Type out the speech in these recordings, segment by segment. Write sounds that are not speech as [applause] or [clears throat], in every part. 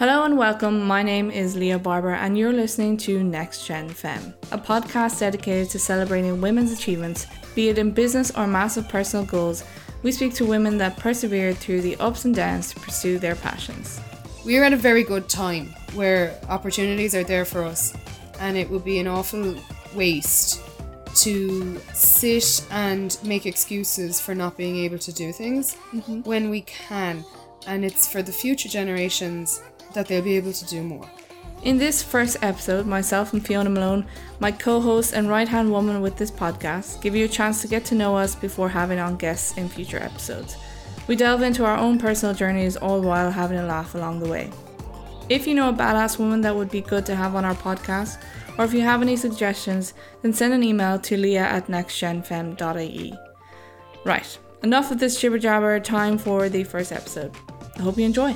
Hello and welcome. My name is Leah Barber, and you're listening to Next Gen Femme, a podcast dedicated to celebrating women's achievements, be it in business or massive personal goals. We speak to women that persevered through the ups and downs to pursue their passions. We're at a very good time where opportunities are there for us, and it would be an awful waste to sit and make excuses for not being able to do things mm-hmm. when we can. And it's for the future generations that they'll be able to do more. In this first episode, myself and Fiona Malone, my co host and right hand woman with this podcast, give you a chance to get to know us before having on guests in future episodes. We delve into our own personal journeys all while having a laugh along the way. If you know a badass woman that would be good to have on our podcast, or if you have any suggestions, then send an email to leah at nextgenfem.ie. Right, enough of this jibber jabber, time for the first episode. I hope you enjoy.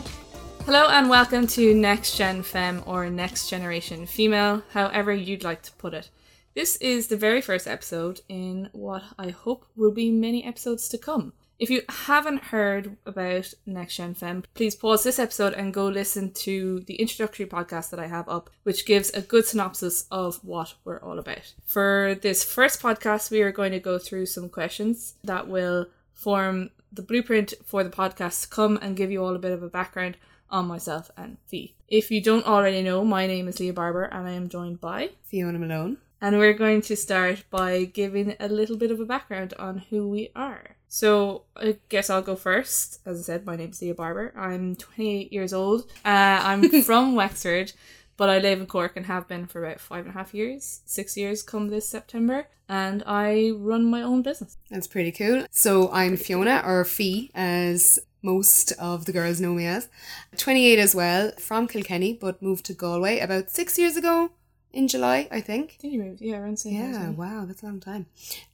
Hello and welcome to Next Gen Femme or Next Generation Female, however you'd like to put it. This is the very first episode in what I hope will be many episodes to come. If you haven't heard about Next Gen Femme, please pause this episode and go listen to the introductory podcast that I have up, which gives a good synopsis of what we're all about. For this first podcast, we are going to go through some questions that will form the blueprint for the podcast to come and give you all a bit of a background on myself and Fee. If you don't already know, my name is Leah Barber and I am joined by Fiona Malone. and we're going to start by giving a little bit of a background on who we are. So, I guess I'll go first. As I said, my name is Leah Barber. I'm 28 years old. Uh, I'm [laughs] from Wexford, but I live in Cork and have been for about five and a half years, six years come this September. And I run my own business. That's pretty cool. So I'm Fiona, or Fee, as most of the girls know me as. 28 as well, from Kilkenny, but moved to Galway about six years ago in July, I think. I think you moved, yeah, around same Yeah, wow, that's a long time.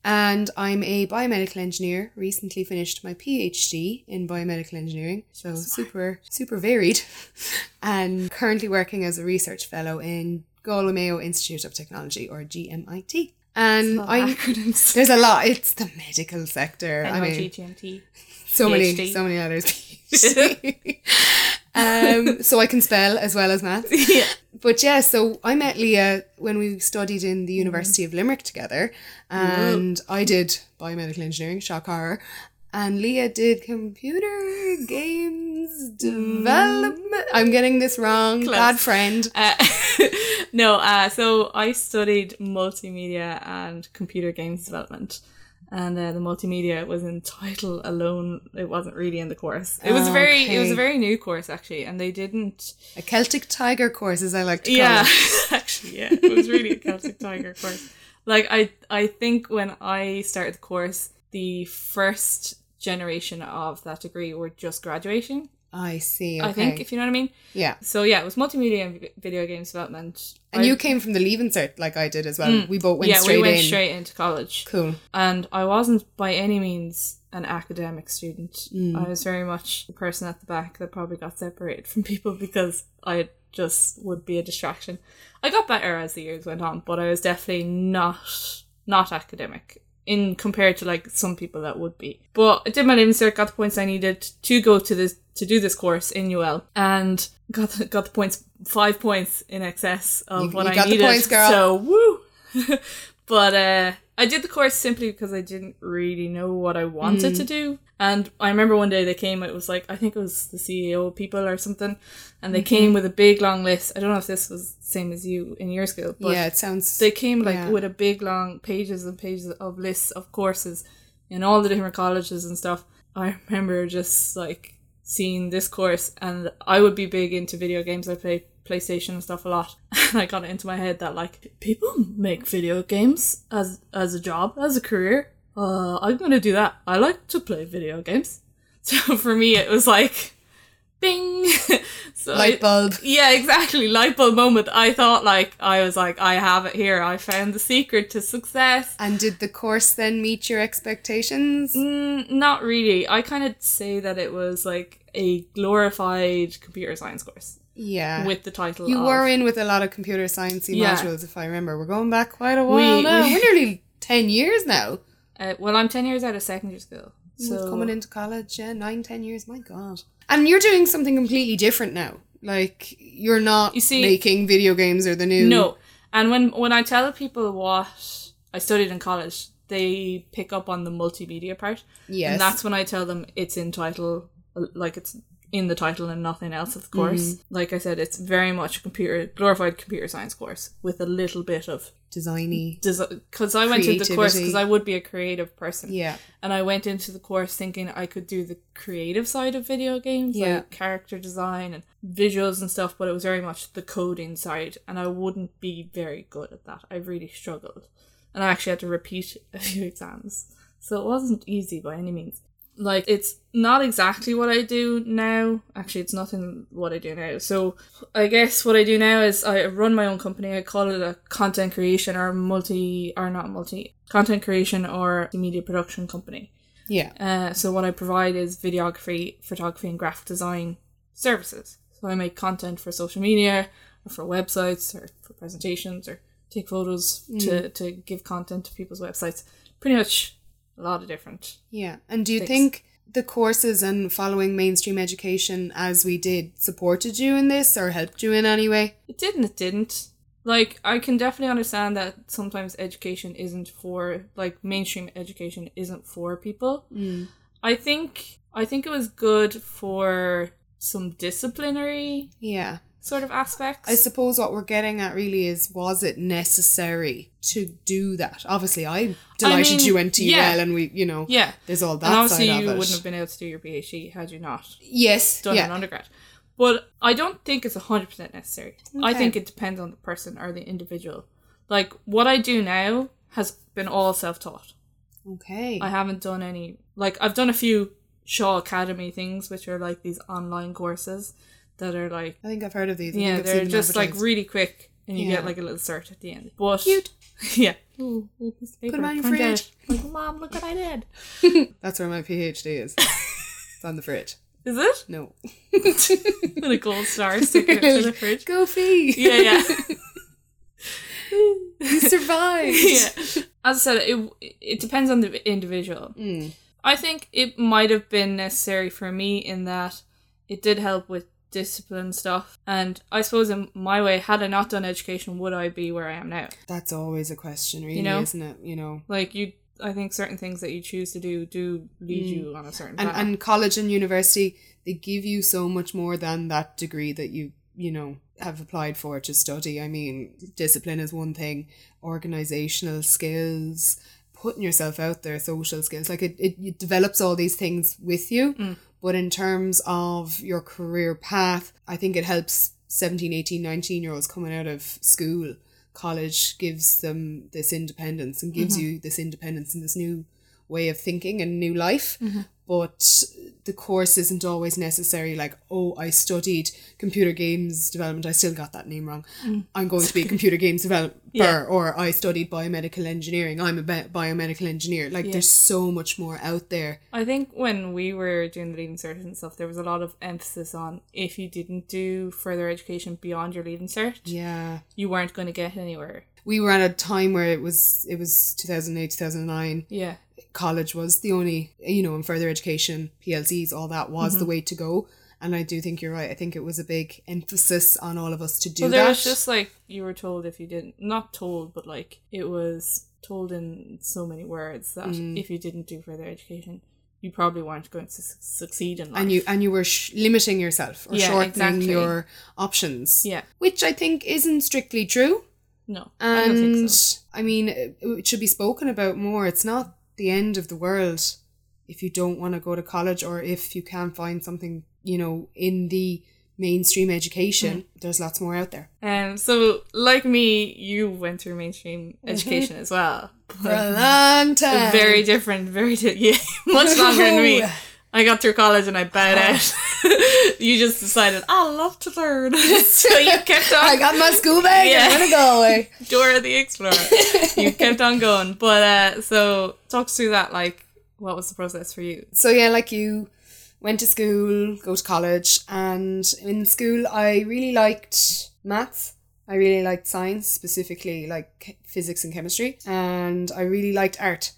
And I'm a biomedical engineer. Recently finished my PhD in biomedical engineering, so super super varied. [laughs] And currently working as a research fellow in Galway Mayo Institute of Technology or GMIT. And I acronyms. [laughs] there's a lot. It's the medical sector. I mean, NYGTMT. So many, so many others. PhD. [laughs] um, so I can spell as well as math. [laughs] yeah. But yeah, so I met Leah when we studied in the University of Limerick together, and I did biomedical engineering, shock horror, and Leah did computer games development. I'm getting this wrong. Close. Bad friend. Uh, [laughs] no, uh, so I studied multimedia and computer games development. And uh, the multimedia was in title alone. It wasn't really in the course. It was a very, it was a very new course actually, and they didn't. A Celtic Tiger course, as I like to call it. Yeah, it. [laughs] actually, yeah, it was really a Celtic Tiger course. Like I, I think when I started the course, the first generation of that degree were just graduating. I see. Okay. I think, if you know what I mean. yeah. So yeah, it was multimedia and video games development. And I- you came from the Leaving Cert like I did as well. We both went straight in. yeah, straight we went in. straight into college, Cool. and I wasn't by any means an academic student. Mm. I was very much the person at the back that probably got separated from people because I just would be a distraction. I got better as the years went on, but I was definitely not not academic in compared to like some people that would be. But I did my Leaving Cert, got the points I needed to go to this to do this course in UL, and got the, got the points five points in excess of You- what you I got the needed. points, girl. So woo. [laughs] but uh, I did the course simply because I didn't really know what I wanted Mm. to do. And I remember one day they came, it was like, I think it was the CAO people or something, and they Mm-hmm. came with a big long list. I don't know if this was the same as you in your school, but yeah, it sounds. they came like yeah. with a big long pages and pages of lists of courses in all the different colleges and stuff. I remember just like seeing this course, and I would be big into video games. I play PlayStation and stuff a lot, [laughs] and I got it into my head that like people make video games as as a job, as a career. Uh, I'm gonna do that. I like to play video games. [laughs] So for me, it was like, bing. [laughs] so Light bulb. yeah, exactly. Light bulb moment. I thought like I was like, I have it here. I found the secret to success. And did the course then meet your expectations? Mm, not really. I kind of say that it was like a glorified computer science course Yeah. with the title. you of, were in with a lot of computer sciencey Yeah. modules, if I remember. We're going back quite a while We- now. we- [laughs] We're nearly 10 years now. Uh, well, I'm ten years out of secondary school, So so coming into college, yeah, nine, ten years, my God. And you're doing something completely different now. Like you're not You see- making video games or the new. No. And when when I tell people what I studied in college, they pick up on the multimedia part. Yes. And that's when I tell them it's in title, like it's in the title and nothing else of the course. Mm-hmm. Like I said, it's very much a computer glorified computer science course with a little bit of designy. because I went into the course because I would be a creative person. Yeah. And I went into the course thinking I could do the creative side of video games, Yeah. like character design and visuals and stuff, but it was very much the coding side, and I wouldn't be very good at that. I really struggled. And I actually had to repeat [laughs] a few exams. So it wasn't easy by any means. Like, it's not exactly what I do now. Actually, it's nothing what I do now. So I guess what I do now is I run my own company. I call it a content creation or multi, or not multi, content creation or media production company. Yeah. Uh, so what I provide is videography, photography, and graphic design services. So I make content for social media, or for websites, or for presentations, or take photos to, to give content to people's websites. Pretty much a lot of different. Yeah. And do you Thanks. think the courses and following mainstream education as we did supported you in this or helped you in any way? It didn't, it didn't. Like I can definitely understand that sometimes education isn't for like mainstream education isn't for people. Mm. I think I think it was good for some disciplinary Yeah. Sort of aspects. I suppose what we're getting at really is was it necessary to do that? Obviously, I'm delighted mean, you went to UL and we, you know, yeah. there's all that and obviously you wouldn't have been able to do your PhD had you not yes, done yeah. an undergrad. But I don't think it's hundred percent necessary. I think it depends on the person or the individual. Like what I do now has been all self taught. okay. I haven't done any like I've done a few Shaw Academy things which are like these online courses that are like I think I've heard of these. I yeah, think I've seen they're just like really quick and you Yeah. get like a little cert at the end. But Cute. [laughs] yeah. Ooh, ooh, piece of Put 'em paper, on your print fridge. [laughs] Like, Mom, look what I did. [laughs] That's where my PhD is. it's on the fridge. Is it? No. With a gold star sticking it to the fridge. Go fee. Yeah, yeah. you survived. yeah. As I said, it it depends on the individual. Mm. I think it might have been necessary for me in that it did help with discipline stuff. And I suppose in my way, had I not done education, would I be where I am now? That's always a question, really, know? isn't it? You know. Like you, I think certain things that you choose to do do lead you on a certain Mm. And path. and college and university, they give you so much more than that degree that you, you know, have applied for to study. I mean, discipline is one thing, organizational skills, putting yourself out there, social skills. Like it, it, it develops all these things with you. Mm. But in terms of your career path, I think it helps 17, 18, 19 year olds coming out of school. College gives them this independence and gives you this independence and this new way of thinking and new life. But the course isn't always necessary. Like, oh, I studied computer games development. I still got that name wrong. Mm. I'm going to be a computer games [laughs] developer, Yeah. or I studied biomedical engineering. I'm a bi- biomedical engineer. Like, Yeah. there's so much more out there. I think when we were doing the Leaving Cert and stuff, there was a lot of emphasis on if you didn't do further education beyond your Leaving Cert, Yeah. you weren't going to get anywhere. we were at a time where it was it was 2008 2009 Yeah. College was the only you know in further education plcs all that was Mm-hmm. the way to go and i do think you're right i think it was a big emphasis on all of us to do So there that was just like you were told if you didn't, not told, but like it was told in so many words that Mm. if you didn't do further education, you probably weren't going to succeed in life. and you and you were sh- limiting yourself or Yeah, shortening exactly. your options yeah, which i think isn't strictly true no, I don't and think so. I mean it, it should be spoken about more it's not the end of the world if you don't want to go to college or if you can't find something you know in the mainstream education there's lots more out there. Um, so like me, you went through mainstream education as well. for a long [laughs] time. very different, very di- yeah, [laughs] much longer than me. I got through college and I bowed out. [laughs] you just decided I love to learn, [laughs] so you kept on. I got my school bag Yeah. I'm gonna go away [laughs] Dora the Explorer. you kept on going, but uh, so talk through that. Like, what was the process for you? so yeah like you went to school go to college and in school I really liked maths I really liked science specifically like physics and chemistry and I really liked art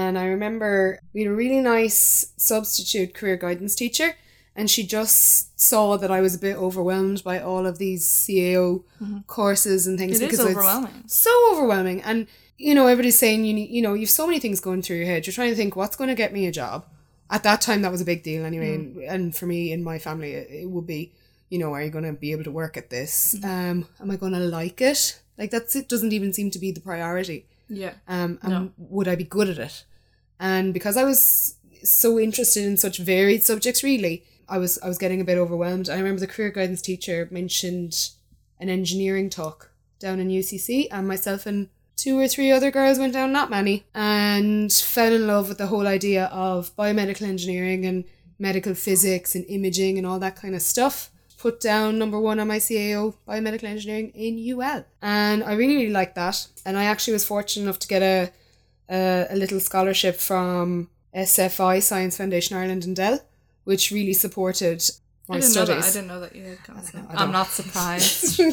and I remember we had a really nice substitute career guidance teacher and she just saw that I was a bit overwhelmed by all of these CAO courses and things Mm-hmm. It is because it's overwhelming. so overwhelming. And you know, everybody's saying you need, you know, you've so many things going through your head. You're trying to think what's going to get me a job. At that time, that was a big deal anyway, Mm. and, and for me in my family, it, it would be, you know, are you going to be able to work at this? Mm. Um, am I going to like it? Like that's it. Doesn't even seem to be the priority. Yeah. Um, and would I be good at it? And because I was so interested in such varied subjects, really, I was I was getting a bit overwhelmed. I remember the career guidance teacher mentioned an engineering talk down in UCC, and myself and two or three other girls went down, not many, and fell in love with the whole idea of biomedical engineering and medical physics and imaging and all that kind of stuff. Put down number one on my CAO biomedical engineering in UL, and I really really liked that. And I actually was fortunate enough to get a a, a little scholarship from SFI Science Foundation Ireland and Dell, which really supported my I didn't know that. I didn't know that you had counselling. Don't- I'm not surprised. [laughs]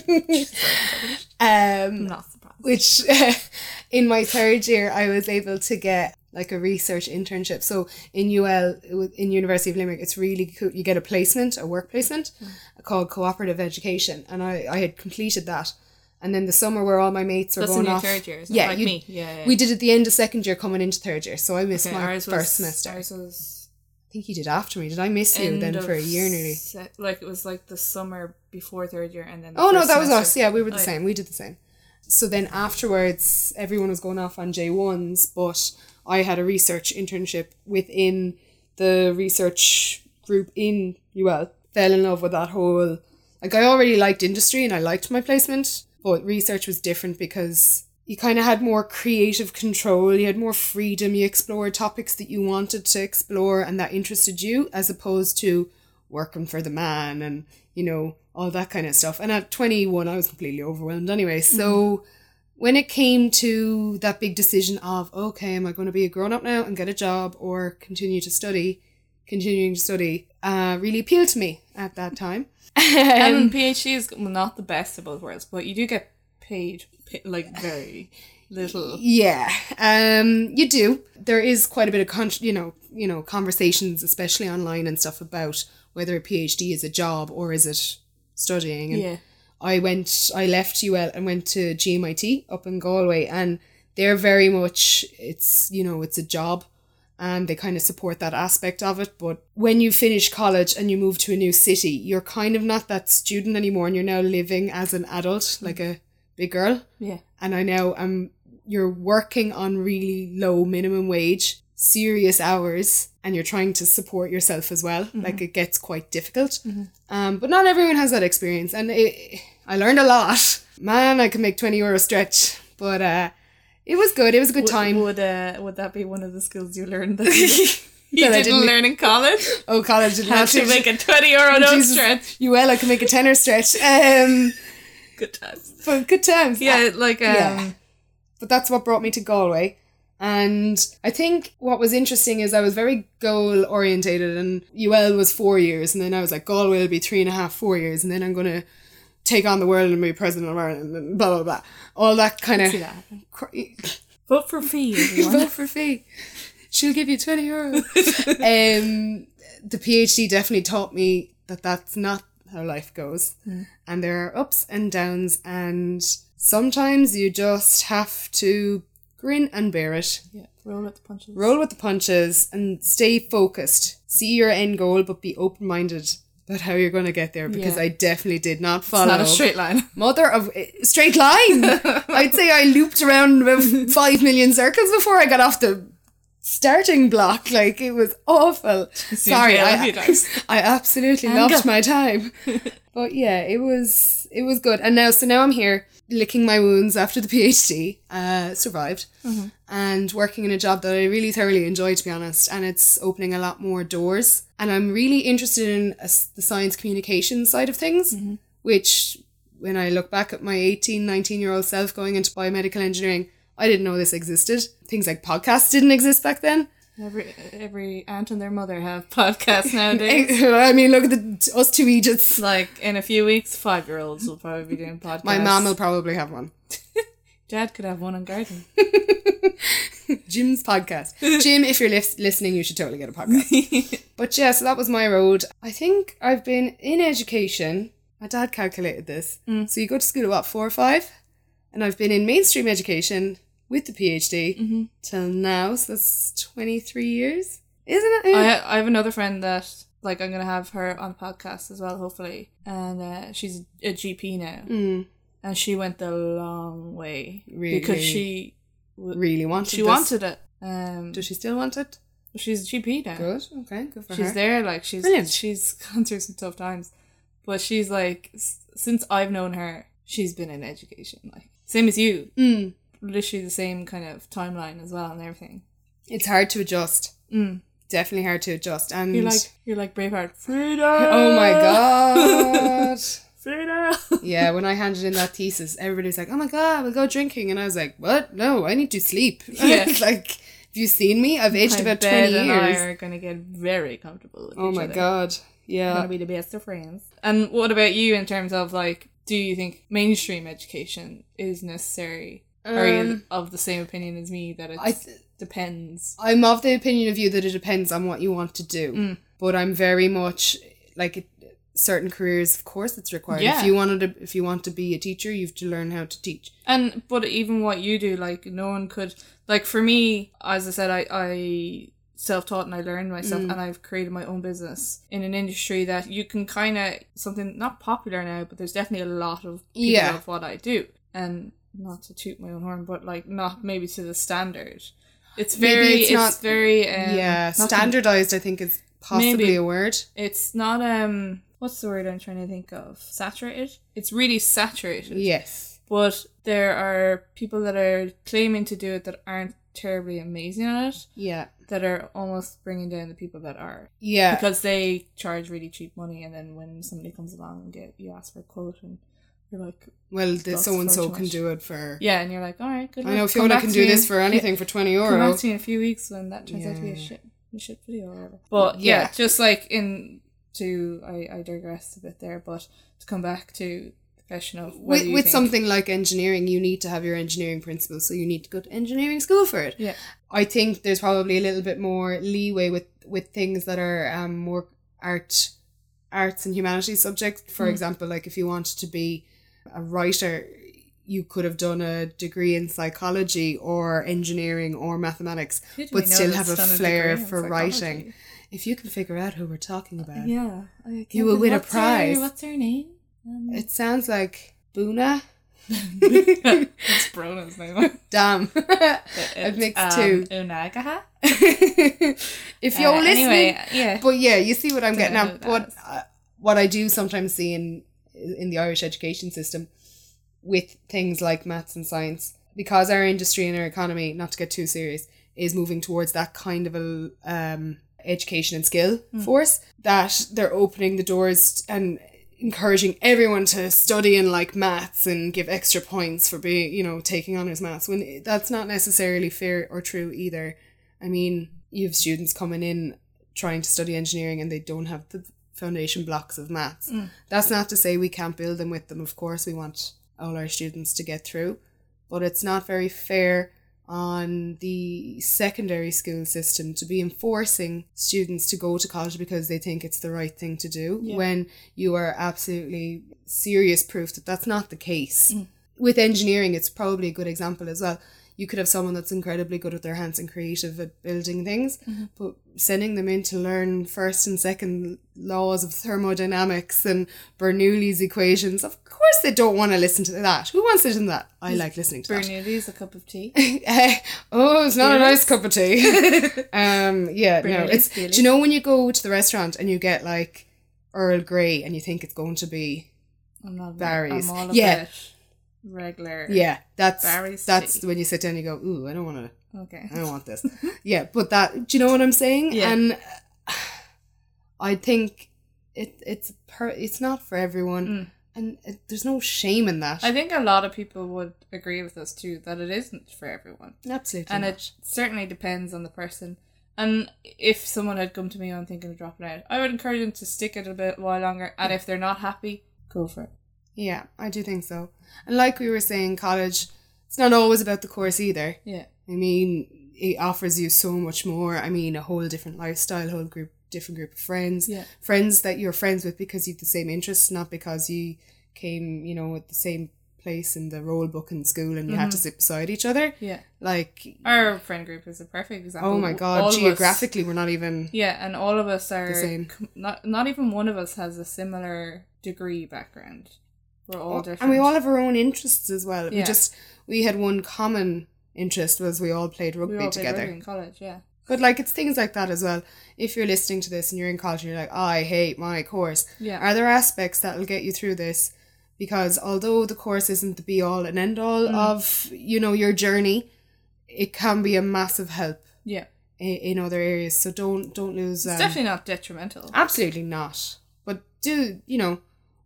Um, I'm not surprised. which [laughs] in my third year I was able to get like a research internship. So in UL, in University of Limerick, it's really cool. You get a placement, a work placement, mm. called cooperative education, and I I had completed that. And then the summer where all my mates were That's going off, third year, yeah, Like you- me. Yeah, yeah. we did at the end of second year, coming into third year. So I missed Okay, my first was, semester. Ours was I think you did after me. Did I miss you then for a year nearly? se- like it was like the summer before third year, and then. the Oh no, that was us. Yeah, we were the Oh, yeah. same. We did the same. So then afterwards, everyone was going off on J1s, but I had a research internship within the research group in UL. Fell in love with that whole. Like I already liked industry and I liked my placement, but research was different because you kind of had more creative control. You had more freedom. You explored topics that you wanted to explore and that interested you, as opposed to working for the man and you know all that kind of stuff and at 21 i was completely overwhelmed anyway so mm-hmm. When it came to that big decision of okay am i going to be a grown-up now and get a job or continue to study continuing to study uh, really appealed to me at that time [laughs] And PhD is not the best of both worlds, but you do get paid like very little. Yeah, um, you do. There is quite a bit of con- you know, you know, conversations, especially online and stuff about whether a PhD is a job or is it studying. And Yeah. I went, I left UL and went to GMIT up in Galway, and they're very much it's you know it's a job, and they kind of support that aspect of it. But when you finish college and you move to a new city, you're kind of not that student anymore, and you're now living as an adult, like a big girl Yeah. and I now am um, you're working on really low minimum wage, serious hours, and you're trying to support yourself as well. Mm-hmm. Like it gets quite difficult. Mm-hmm. Um, but not everyone has that experience, and it, I learned a lot. Man, I could make twenty euro stretch, but uh, it was good. It was a good time. Would uh, would that be one of the skills you learned that [laughs] you, you That didn't didn't- learn in college? oh, college did How to make a twenty euro no Jesus. stretch. You well, I can make a tenner stretch. Um, Good times. but good times. Yeah, like um, Yeah. but that's what brought me to Galway. And I think what was interesting is I was very goal orientated, and UL was four years, and then I was like, Galway will be three and a half, four years, and then I'm gonna take on the world and be president of Ireland, and blah blah blah, all that kind of. Vote for fee. [laughs] Vote for fee. She'll give you twenty euro. [laughs] um, the PhD definitely taught me that that's not how life goes, and there are ups and downs, and sometimes you just have to grin and bear it. yeah, roll with the punches. Roll with the punches and stay focused. See your end goal, but be open minded about how you're going to get there. Because Yeah. I definitely did not It's follow not a straight line. [laughs] mother of eh, straight line. [laughs] I'd say I looped around about [laughs] five million circles before I got off the starting block. Like it was awful. Sorry, I. I absolutely And loved my time. but yeah, it was it was good. And now, so now I'm here licking my wounds after the PhD. Uh, survived Mm-hmm. and working in a job that I really thoroughly enjoy, to be honest. And it's opening a lot more doors. And I'm really interested in s- the science communication side of things, Mm-hmm. which when I look back at my 18, 19 year old self going into biomedical engineering, I didn't know this existed. Things like podcasts didn't exist back then. Every every aunt and their mother have podcasts nowadays. [laughs] I mean, look at the, us two Egypts. like in a few weeks, five year olds will probably be doing podcasts. [laughs] My mom will probably have one. [laughs] Dad could have one on garden. Jim's podcast. Jim, if you're lis- listening, you should totally get a podcast. but yeah, so that was my road. I think I've been in education. My dad calculated this. Mm. So you go to school at what, four or five? And I've been in mainstream education with the PhD till now. So that's 23 years, isn't it? I I have another friend that like I'm gonna have her on the podcast as well, hopefully, and uh, she's a GP now, Mm, and she went the long way Really? because she really wanted it. she this. wanted it. Um, Does she still want it? she's a GP now. Good. Okay, good for she's her. there like she's Brilliant. she's [laughs] gone through some tough times but she's like s- since i've known her she's been in education like same as you Mm. Literally the same kind of timeline as well and everything It's hard to adjust. mm. Definitely hard to adjust. And you're like you're like braveheart freedom [laughs] oh my god. [laughs] freedom [laughs] yeah, when I handed in that thesis, everybody's like, "Oh my god, we'll go drinking," and I was like, "What? No, I need to sleep." Yeah. like, have you seen me? I've aged about twenty and I years. are gonna get very comfortable with Oh my other. god. We're Yeah. gonna be the best of friends and what about you in terms of like do you think mainstream education is necessary are you Um, of the same opinion as me that it th- depends I'm of the opinion of you that it depends on what you want to do. Mm. But I'm very much like it, certain careers. Of course, it's required. Yeah. If you wanted to, if you want to be a teacher, you have to learn how to teach. And but even what you do, like no one could like for me, as I said, I I self taught and I learned myself Mm. and I've created my own business in an industry that you can kinda something not popular now, but there's definitely a lot of people Yeah. of what I do. And not to toot my own horn, but like not maybe to the standard. It's Maybe very it's it's, not- very um, yeah, to- standardized. I think is possibly Maybe. a word. it's not um what's the word I'm trying to think of? Saturated? It's really saturated. Yes. but there are people that are claiming to do it that aren't terribly amazing at it Yeah. that are almost bringing down the people that are Yeah. because they charge really cheap money and then when somebody comes along and get you ask for a quote and you're like well, the so and so can much. do it for. yeah and you're like all right good I know Come Fiona can do this for anything for twenty come euro. back to me in a few weeks when that turns out to be a Yeah. shit a shit video or whatever but yeah. Yeah. just like in to I, I digressed a bit there but to come back to the question of With, with something like engineering, you need to have your engineering principles, so you need to go to engineering school for it. yeah I think there's probably a little bit more leeway with with things that are um more art arts and humanities subjects. For Mm. example, like if you wanted to be a writer, you could have done a degree in psychology or engineering or mathematics, but still have a flair for writing. If you can figure out who we're talking about, Yeah, You will win a what's her- prize. what's her name? Um, it sounds like Buna. [laughs] it's Brona's name. [laughs] Damn, [laughs] I've mixed um, two. Unagaha. if you're Uh, listening, anyway, yeah. but yeah, you see what I'm Don't getting at. What uh, what I do sometimes see in in the Irish education system with things like maths and science, because our industry and our economy, not to get too serious, is moving towards that kind of a um, education and skill Hmm. force. That they're opening the doors and encouraging everyone to study in like maths and give extra points for being you know taking on honors maths when that's not necessarily fair or true either i mean you have students coming in trying to study engineering and they don't have the foundation blocks of maths mm. that's not to say we can't build them with them of course we want all our students to get through but it's not very fair on the secondary school system to be enforcing students to go to college because they think it's the right thing to do Yeah. when you are absolutely serious proof that that's not the case. Mm. With engineering, it's probably a good example as well. You could have someone that's incredibly good with their hands and creative at building things, but sending them in to learn first and second laws of thermodynamics and Bernoulli's equations, of course they don't want to listen to that. Who wants to listen to that? I like listening to that. Bernoulli's a cup of tea. [laughs] Eh, oh, it's not a nice cup of tea. [laughs] um, yeah, no, it's. Do you know when you go to the restaurant and you get like Earl Grey and you think it's going to be I'm not Barry's. I'm all Yeah. Regular. yeah, that's Barry's that's when you sit down and you go, ooh, I don't want to, Okay. I don't want this. yeah, but that, do you know what I'm saying? Yeah. And [sighs] I think it it's per it's not for everyone, Mm. and it, there's no shame in that. I think a lot of people would agree with us too that it isn't for everyone. Absolutely, and not. it certainly depends on the person. And if someone had come to me on thinking of dropping out, I would encourage them to stick it a bit while longer. And if they're not happy, go for it. Yeah, I do think so. And like we were saying, college, it's not always about the course either. Yeah. I mean, it offers you so much more. I mean, a whole different lifestyle, whole group, different group of friends, Yeah. friends that you're friends with because you've the same interests, not because you came, you know, at the same place in the roll book in school and you had to Mm-hmm. sit beside each other. Yeah. Like, Our friend group is a perfect example. oh my All god, us- geographically, we're not even. yeah, and all of us are the same. not not even one of us has a similar degree background. We're all different. And we all have our own interests as well. We just we had one common interest was we all played we rugby all played together. rugby in college, yeah. But like it's things like that as well. If you're listening to this and you're in college and you're like, oh, I hate my course. Yeah. Are there aspects that will get you through this? Because although the course isn't the be all and end all Mm. of, you know, your journey, it can be a massive help Yeah. in, in other areas. So don't don't lose It's um, definitely not detrimental. Absolutely not. But do you know?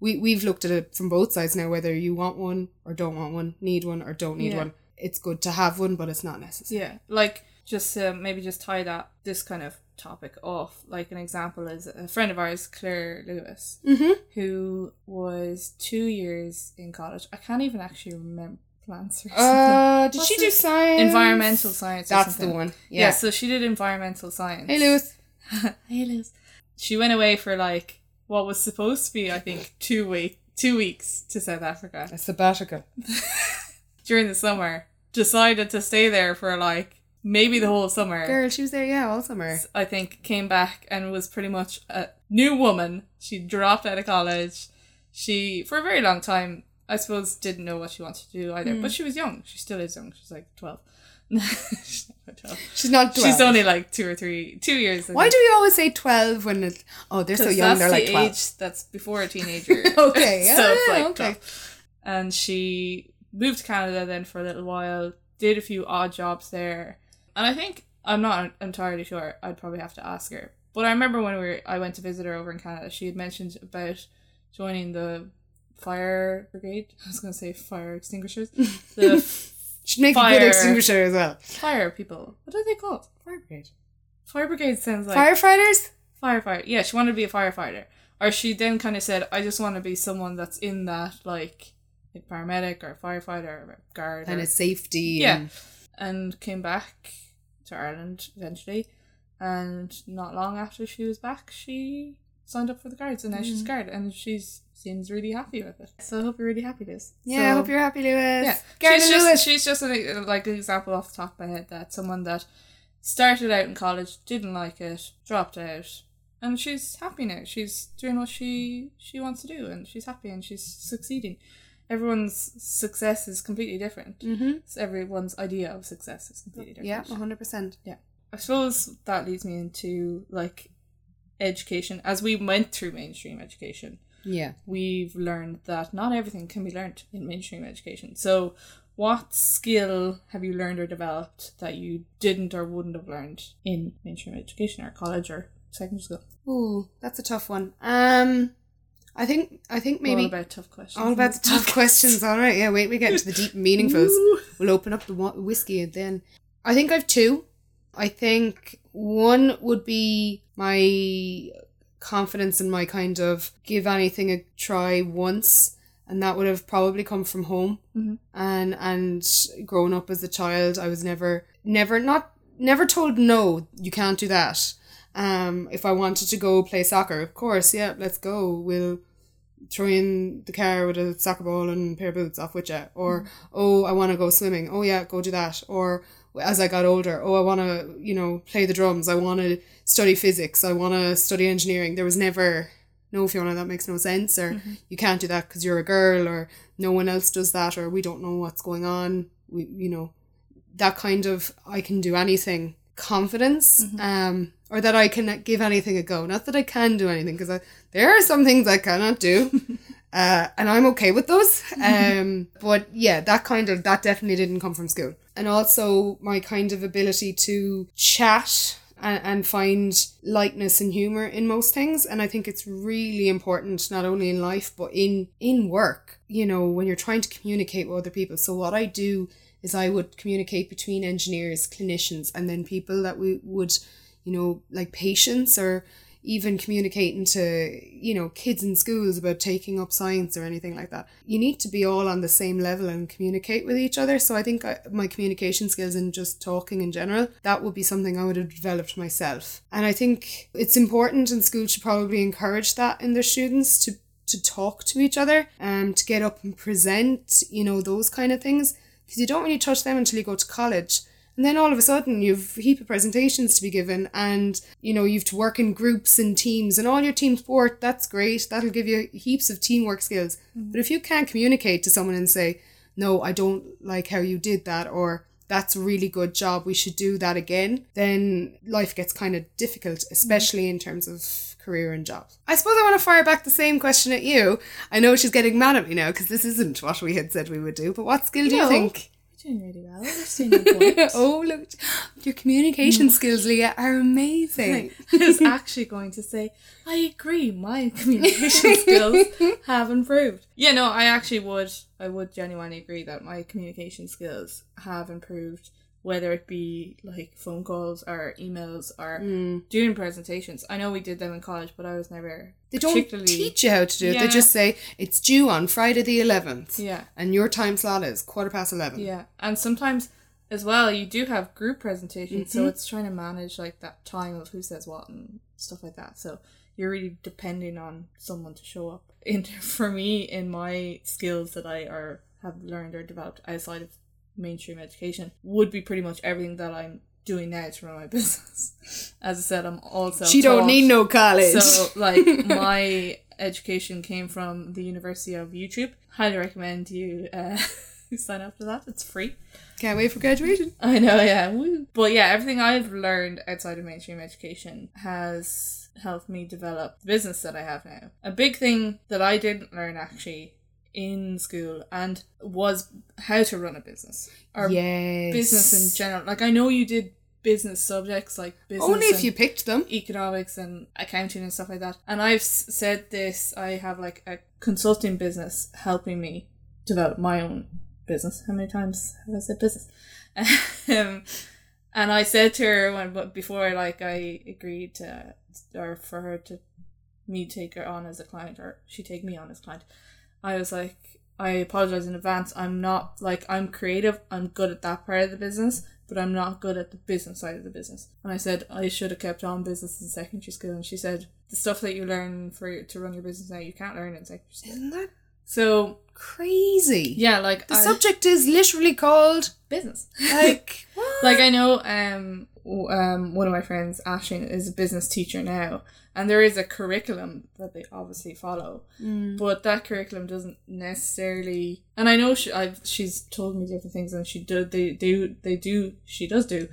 We we've looked at it from both sides now. Whether you want one or don't want one, need one or don't need Yeah. one. It's good to have one, but it's not necessary. Yeah, like just uh, maybe just tie that this kind of topic off. Like an example is a friend of ours, Claire Lewis, Mm-hmm. who was two years in college. I can't even actually remember plants or something. Uh, [laughs] did What's she do science? environmental science. That's the one. Yeah. Yeah. so she did environmental science. Hey, Lewis. [laughs] hey, Lewis. She went away for like what was supposed to be, I think, two week two weeks to South Africa A sabbatical. [laughs] during the summer. Decided to stay there for like maybe the whole summer. Girl, she was there. Yeah, all summer. I think came back and was pretty much a new woman. She dropped out of college. She for a very long time, I suppose, didn't know what she wanted to do either. Hmm. But she was young. She still is young. She's like twelve. [laughs] [laughs] She's not 12. She's not. 12. She's only like two or three, two years. Why do we always say twelve when it? Oh, they're so young. They're like twelve. age that's before a teenager. [laughs] Okay, [laughs] so it's yeah, like okay. 12. And she moved to Canada then for a little while, did a few odd jobs there. And I think, I'm not entirely sure, I'd probably have to ask her. But I remember when we were, I went to visit her over in Canada, she had mentioned about joining the fire brigade. [laughs] I was going to say fire extinguishers. The She'd make a good extinguisher as well. fire people. What are they called? Fire brigade. Fire brigade sounds like Firefighters. firefighter. Yeah, she wanted to be a firefighter. Or she then kind of said, I just want to be someone that's in that, like, like paramedic or firefighter or guard. Kind or, of safety. yeah. and- And came back to Ireland eventually. And not long after she was back, she signed up for the guards and now she's mm. a guard and she's seems really happy with it. So I hope you're really happy, Liz. Yeah, I hope you're happy, Lewis. yeah, Garden she's just she's just an, like an example off the top of my head that someone that started out in college didn't like it, dropped out, and she's happy now. She's doing what she she wants to do, and she's happy and she's succeeding. Everyone's success is completely different. mm-hmm. So everyone's idea of success is completely different. Yeah, one hundred percent. Yeah, I suppose that leads me into like education. As we went through mainstream education, Yeah. we've learned that not everything can be learned in mainstream education. So, what skill have you learned or developed that you didn't or wouldn't have learned in mainstream education or college or secondary school? Ooh, that's a tough one. Um, I think I think maybe all about tough questions. all about the tough [laughs] questions. All right, yeah. Wait, we get into the deep meaningfuls. We'll open up the whiskey and then. I think I've two. I think one would be my confidence in my kind of give anything a try once, and that would have probably come from home. Mhm. And and growing up as a child, I was never never not never told no, you can't do that. Um, if I wanted to go play soccer, of course, yeah, let's go. We'll throw in the car with a soccer ball and a pair of boots off with you. Or, oh, I want to go swimming. Oh, yeah, go do that. Or as I got older, oh, I want to, you know, play the drums. I want to study physics. I want to study engineering. There was never, no, Fiona, that makes no sense. Or you can't do that because you're a girl. Or no one else does that. Or we don't know what's going on. We, you know, that kind of, I can do anything confidence. Um, or that I can give anything a go. Not that I can do anything, because there are some things I cannot do, [laughs] uh, and I'm okay with those. [laughs] Um, but yeah, that kind of that definitely didn't come from school, and also my kind of ability to chat and, and find lightness and humor in most things, and I think it's really important not only in life but in in work. You know, when you're trying to communicate with other people. So what I do is I would communicate between engineers, clinicians, and then people that we would you know, like patients or even communicating to, you know, kids in schools about taking up science or anything like that. You need to be all on the same level and communicate with each other. So I think I, my communication skills and just talking in general, that would be something I would have developed myself. And I think it's important and schools should probably encourage that in their students to to talk to each other and to get up and present, you know, those kind of things. Because you don't really touch them until you go to college. And then all of a sudden you've a heap of presentations to be given and you know you've to work in groups and teams and all your team sport, that's great. That'll give you heaps of teamwork skills. Mm-hmm. But if you can't communicate to someone and say, No, I don't like how you did that or that's a really good job, we should do that again, then life gets kind of difficult, especially mm-hmm. in terms of career and jobs. I suppose I want to fire back the same question at you. I know she's getting mad at me now because this isn't what we had said we would do, but what skill do you think doing really well. You're oh, look, your communication mm. skills, Leah, are amazing. I was actually going to say, I agree. My [laughs] communication skills [laughs] have improved. Yeah, no, I actually would. I would genuinely agree that my communication skills have improved whether it be like phone calls or emails or mm. doing presentations. I know we did them in college, but I was never. They don't teach you how to do it. Yeah. They just say it's due on Friday the eleventh. Yeah. And your time slot is quarter past eleven. Yeah, and sometimes as well you do have group presentations, mm-hmm. so it's trying to manage like that time of who says what and stuff like that. So you're really depending on someone to show up. In [laughs] for me, in my skills that I are have learned or developed outside of mainstream education would be pretty much everything that I'm doing now to run my [laughs] business. As I said, I'm also she don't need no college. So like [laughs] my education came from the University of YouTube. Highly recommend you uh, [laughs] sign up for that. It's free. Can't wait for graduation. I know, yeah. Woo. But yeah, everything I've learned outside of mainstream education has helped me develop the business that I have now. A big thing that I didn't learn actually in school and was how to run a business or yes. business in general. Like I know you did business subjects like business only if you picked them. economics and accounting and stuff like that. And i've said this i have like a consulting business helping me develop my own business. How many times have i said business? [laughs] Um, and i said to her when but before like i agreed to or for her to me take her on as a client or she take me on as client I was like, I apologize in advance. I'm not like I'm creative. I'm good at that part of the business, but I'm not good at the business side of the business. And I said I should have kept on business in secondary school. And she said the stuff that you learn for to run your business now you can't learn in secondary school. Isn't that so crazy? Yeah, like the I, subject is literally called business. [laughs] Like what? like I know um um one of my friends Aisling is a business teacher now and there is a curriculum that they obviously follow mm. but that curriculum doesn't necessarily and i know she I've, she's told me different things and she do they do they do she does do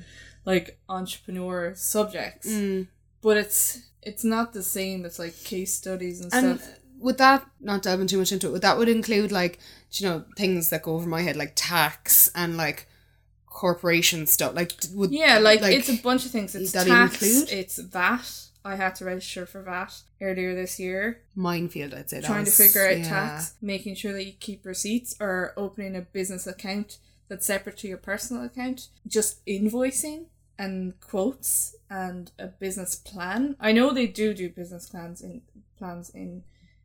like entrepreneur subjects mm. but it's it's not the same It's like case studies and, and stuff would that not delving too much into it would that would include like you know things that go over my head like tax and like corporation stuff like would yeah like, like it's a bunch of things it's tax include? it's VAT I had to register for VAT earlier this year. Minefield, I'd say. Trying was, to figure out yeah. tax, making sure that you keep receipts, or opening a business account that's separate to your personal account. Just invoicing and quotes and a business plan. I know they do do business plans in plans in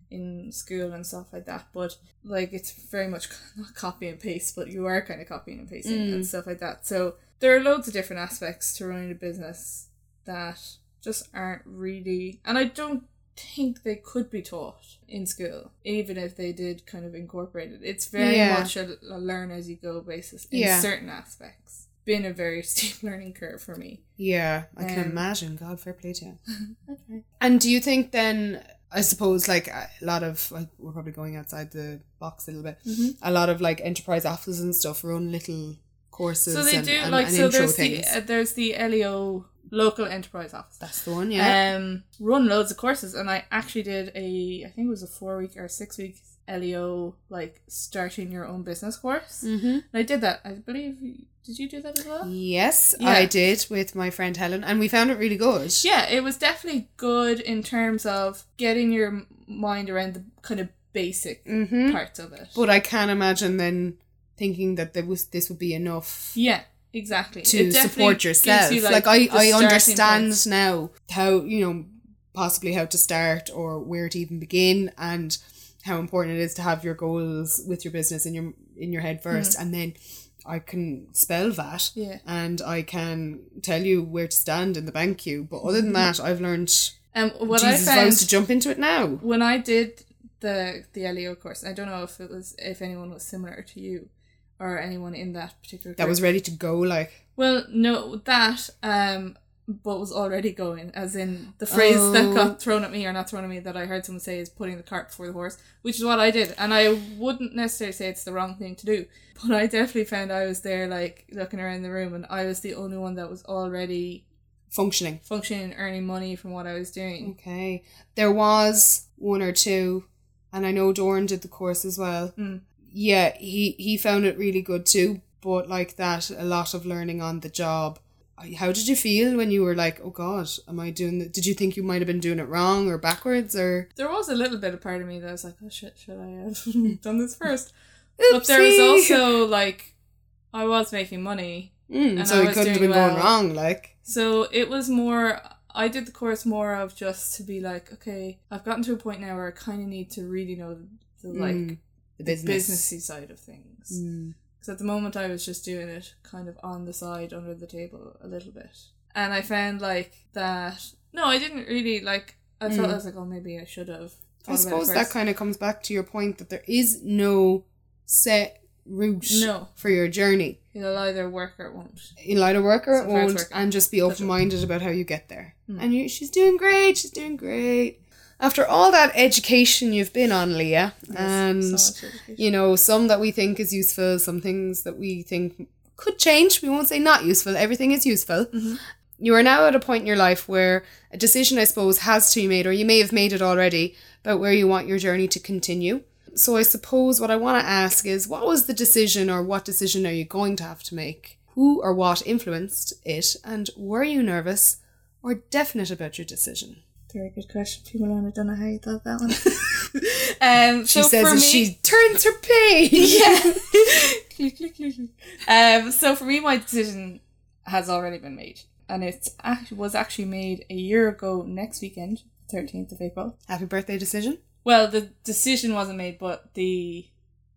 in school and stuff like that, but like it's very much [laughs] not copy and paste, but you are kind of copying and pasting mm. and stuff like that. So there are loads of different aspects to running a business that just aren't really, and I don't think they could be taught in school, even if they did kind of incorporate it. It's very yeah. much a, a, learn as you go basis in yeah. certain aspects. Been a very [laughs] steep learning curve for me. Yeah, I um, can imagine. God, fair play to you. [laughs] okay. And do you think then? I suppose like a lot of like, we're probably going outside the box a little bit. Mm-hmm. A lot of like enterprise offices and stuff run little courses. So they and, do and, like and so. There's things. the uh, there's the LEO local enterprise office. That's the one, yeah. Um, run loads of courses, and I actually did a, I think it was a four week or six week LEO like starting your own business course. Mm-hmm. And I did that. I believe. Did you do that as well? Yes, yeah. I did with my friend Helen, and we found it really good. Yeah, it was definitely good in terms of getting your mind around the kind of basic mm-hmm. parts of it. But I can imagine then thinking that there was this would be enough. Yeah, Exactly. To support yourself. You, like, like I, I understand points. now how, you know, possibly how to start or where to even begin and how important it is to have your goals with your business in your in your head 1st and then I can spell that Yeah. and I can tell you where to stand in the bank queue. But other than that, I've learned Um, what Jesus I found to jump into it now. when I did the the LEO course, I don't know if it was if anyone was similar to you or anyone in that particular. That group. was ready to go. Like well, no, that um, but was already going, as in the phrase that Oh. got thrown at me or not thrown at me that I heard someone say is putting the cart before the horse, which is what I did, and I wouldn't necessarily say it's the wrong thing to do, but I definitely found I was there like looking around the room, and I was the only one that was already functioning. functioning, earning money from what I was doing. Okay. There was one or two, and I know Doran did the course as well. Mm. Yeah, he he found it really good too. But like that, a lot of learning on the job. How did you feel when you were like, "Oh God, am I doing? The-? Did you think you might have been doing it wrong or backwards or?" There was a little bit of part of me that was like, oh shit, should I have [laughs] done this first? [laughs] But there was also like, I was making money, Mm, and so I it couldn't have been going wrong. Like, so it was more. I did the course more of just to be like, okay, I've gotten to a point now where I kind of need to really know the, the like Mm, the the business. businessy side of things. Mm. Because at the moment I was just doing it kind of on the side under the table a little bit. And I found like that no, I didn't really like I felt Mm. I was like, oh maybe I should have I thought it suppose that kind of comes back to your point that there is no set route No. for your journey. It'll either work or it won't. You'll either work or it So far won't, working. and just be open minded about how you get there. Hmm. And you, she's doing great. She's doing great. After all that education you've been on, Leah, and Yes, so you know some that we think is useful, some things that we think could change. We won't say not useful. Everything is useful. Mhm. You are now at a point in your life where a decision, I suppose, has to be made, or you may have made it already, about where you want your journey to continue. So I suppose what I want to ask is, what was the decision, or what decision are you going to have to make? Who or what influenced it, and were you nervous or definite about your decision? Very good question, people. I don't know how you thought that one. [laughs] [laughs] um, She so says for me, she turns her page. yeah. [laughs] click, click, click, click. Um, so for me, my decision has already been made, and it was actually made a year ago next weekend, thirteenth of April. Happy birthday decision. Well, the decision wasn't made, but the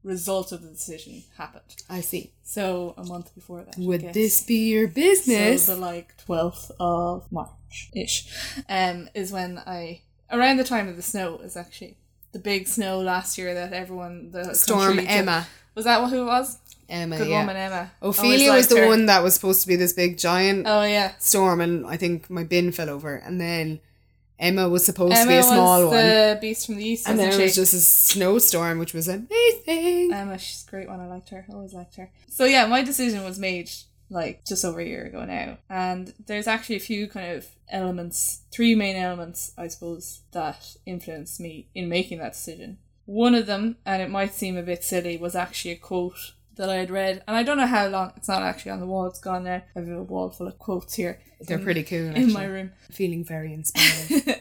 result of the decision happened. I see. So a month before that. Would this be your business? So the like twelfth of March ish, um, is when I around the time of the snow is actually the big snow last year that everyone the Storm Emma. was that who it was? Emma, Good yeah. woman Emma. Ophelia was the her. one that was supposed to be this big giant Oh yeah, storm, and I think my bin fell over. And then Emma was supposed Emma to be a small was one. the beast from the east, And then it was just a snowstorm, which was amazing. Emma, she's a great one. I liked her. Always liked her. So yeah, my decision was made like just over a year ago now, and there's actually a few kind of elements, three main elements, I suppose, that influenced me in making that decision. One of them, and it might seem a bit silly, was actually a quote that I had read, and I don't know how long. It's not actually on the wall. It's gone now. I have a wall full of quotes here. They're in- pretty cool. in my room. Feeling very [laughs] inspired.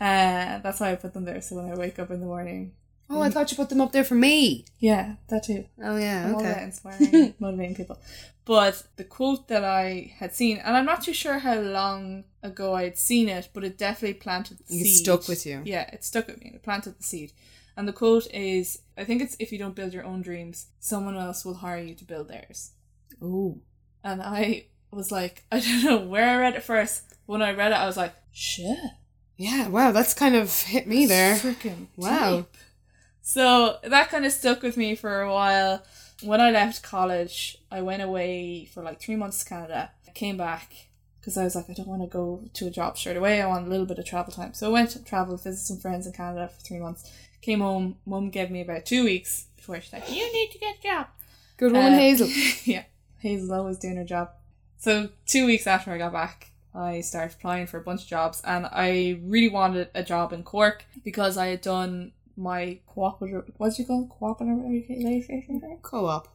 uh, that's why I put them there. So when I wake up in the morning, oh, I thought you put them up there for me. yeah, that too. Oh yeah, I'm all okay. inspiring, [laughs] motivating people. But the quote that I had seen, and I'm not too sure how long ago I had seen it, but it definitely planted the It seed. stuck with you. Yeah, it stuck with me. It planted the seed. And the quote is, I think it's if you don't build your own dreams, someone else will hire you to build theirs. Oh, And I was like, [laughs] I don't know where I read it first. When I read it, I was like, shit. yeah. Wow, that's kind of hit me there. Freaking Wow. deep. So that kind of stuck with me for a while. When I left college, I went away for like three months to Canada. I came back because I was like, I don't want to go to a job straight away. I want a little bit of travel time. So I went to travel, visit some friends in Canada for three months. Came home. Mum gave me about two weeks before she's like, "You need to get a job." Good woman, Uh, Hazel. [laughs] yeah, Hazel's always doing her job. So two weeks after I got back, I started applying for a bunch of jobs, and I really wanted a job in Cork because I had done my cooperative. What's it called? Cooperative Co-op.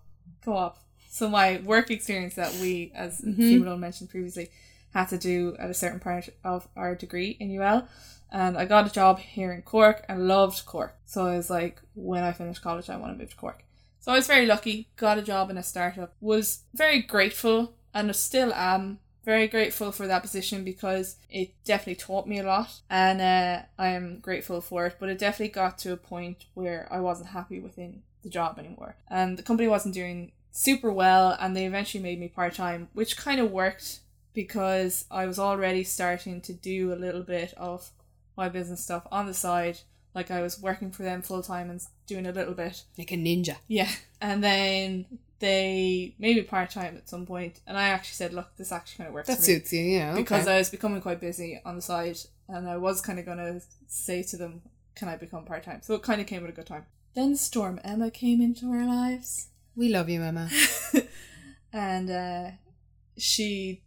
co-op. So my work experience that we, as. Mm-hmm. Female mentioned previously, had to do at a certain part of our degree in UL. And I got a job here in Cork and loved Cork. So I was like, when I finish college, I want to move to Cork. So I was very lucky, got a job in a startup, was very grateful and still am very grateful for that position because it definitely taught me a lot and uh, I am grateful for it. But it definitely got to a point where I wasn't happy within the job anymore. And the company wasn't doing super well and they eventually made me part time, which kind of worked because I was already starting to do a little bit of my business stuff on the side. Like I was working for them full time and doing a little bit. Like a ninja. Yeah. And then they maybe part time at some point, and I actually said, "Look, this actually kind of works." That for me. suits you, yeah. Okay. because I was becoming quite busy on the side, and I was kind of gonna say to them, "Can I become part time?" So it kind of came at a good time. Then Storm Emma came into our lives, we love you, Emma. [laughs] and uh, she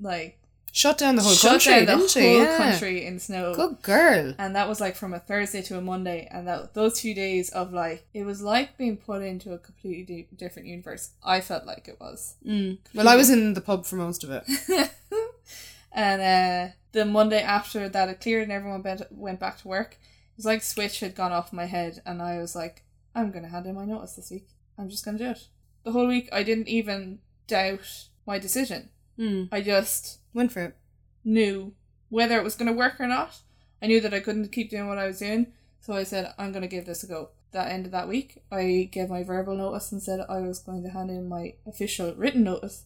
like Shut down the whole shut country, down the didn't whole? Yeah. country in snow. Good girl. And that was like from a Thursday to a Monday, and that those few days of like it was like being put into a completely di- different universe. I felt like it was. Mm. Well, I was in the pub for most of it. [laughs] and uh, the Monday after that it cleared and everyone went, went back to work, it was like switch had gone off my head, and I was like, I'm gonna hand in my notice this week. I'm just gonna do it. The whole week I didn't even doubt my decision. Mm. I just Went for it. knew whether it was going to work or not. I knew that I couldn't keep doing what I was doing, so I said, I'm going to give this a go. That end of that week, I gave my verbal notice and said I was going to hand in my official written notice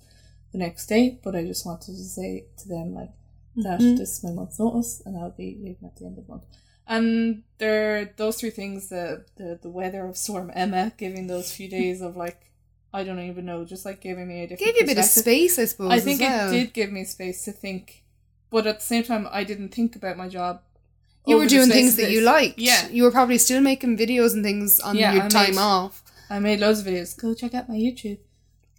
the next day, but I just wanted to say to them, like, that Mhm. this is my month's notice and I'll be leaving at the end of the month. And there, those three things the, the, the weather of Storm Emma, giving those few days of like, I don't even know, just like giving me a different Gave you a bit of space, I suppose. I think well. it did give me space to think, but at the same time, I didn't think about my job. You were doing things that you liked. Yeah, You were probably still making videos and things on Yeah, your I time made- off. I made loads of videos. Go check out my YouTube.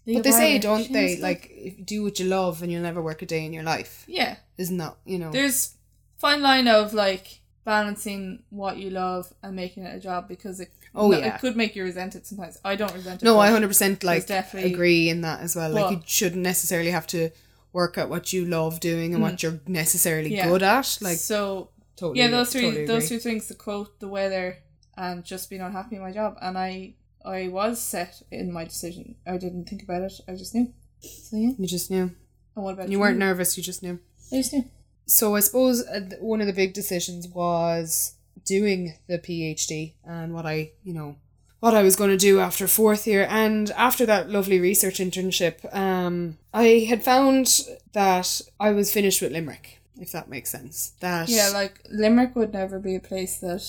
But they say, don't they, like, do what you love and you'll never work a day in your life. yeah. Isn't that, you know? There's fine line of like balancing what you love and making it a job because it Oh, yeah. it could make you resent it sometimes. I don't resent it. No, I 100% like definitely- agree in that as well. Like you shouldn't necessarily have to work at what you love doing and what you're necessarily Mm. Yeah. good at. Like so totally. yeah, those three totally those two things: the quote, the weather, and just being unhappy in my job. And I I was set in my decision. I didn't think about it. I just knew. So yeah. You just knew. And what about You You weren't nervous. You just knew. I just knew. So I suppose uh, one of the big decisions was doing the PhD and what I, you know, what I was going to do after fourth year. And after that lovely research internship, um, I had found that I was finished with Limerick, if that makes sense. That Yeah, like Limerick would never be a place that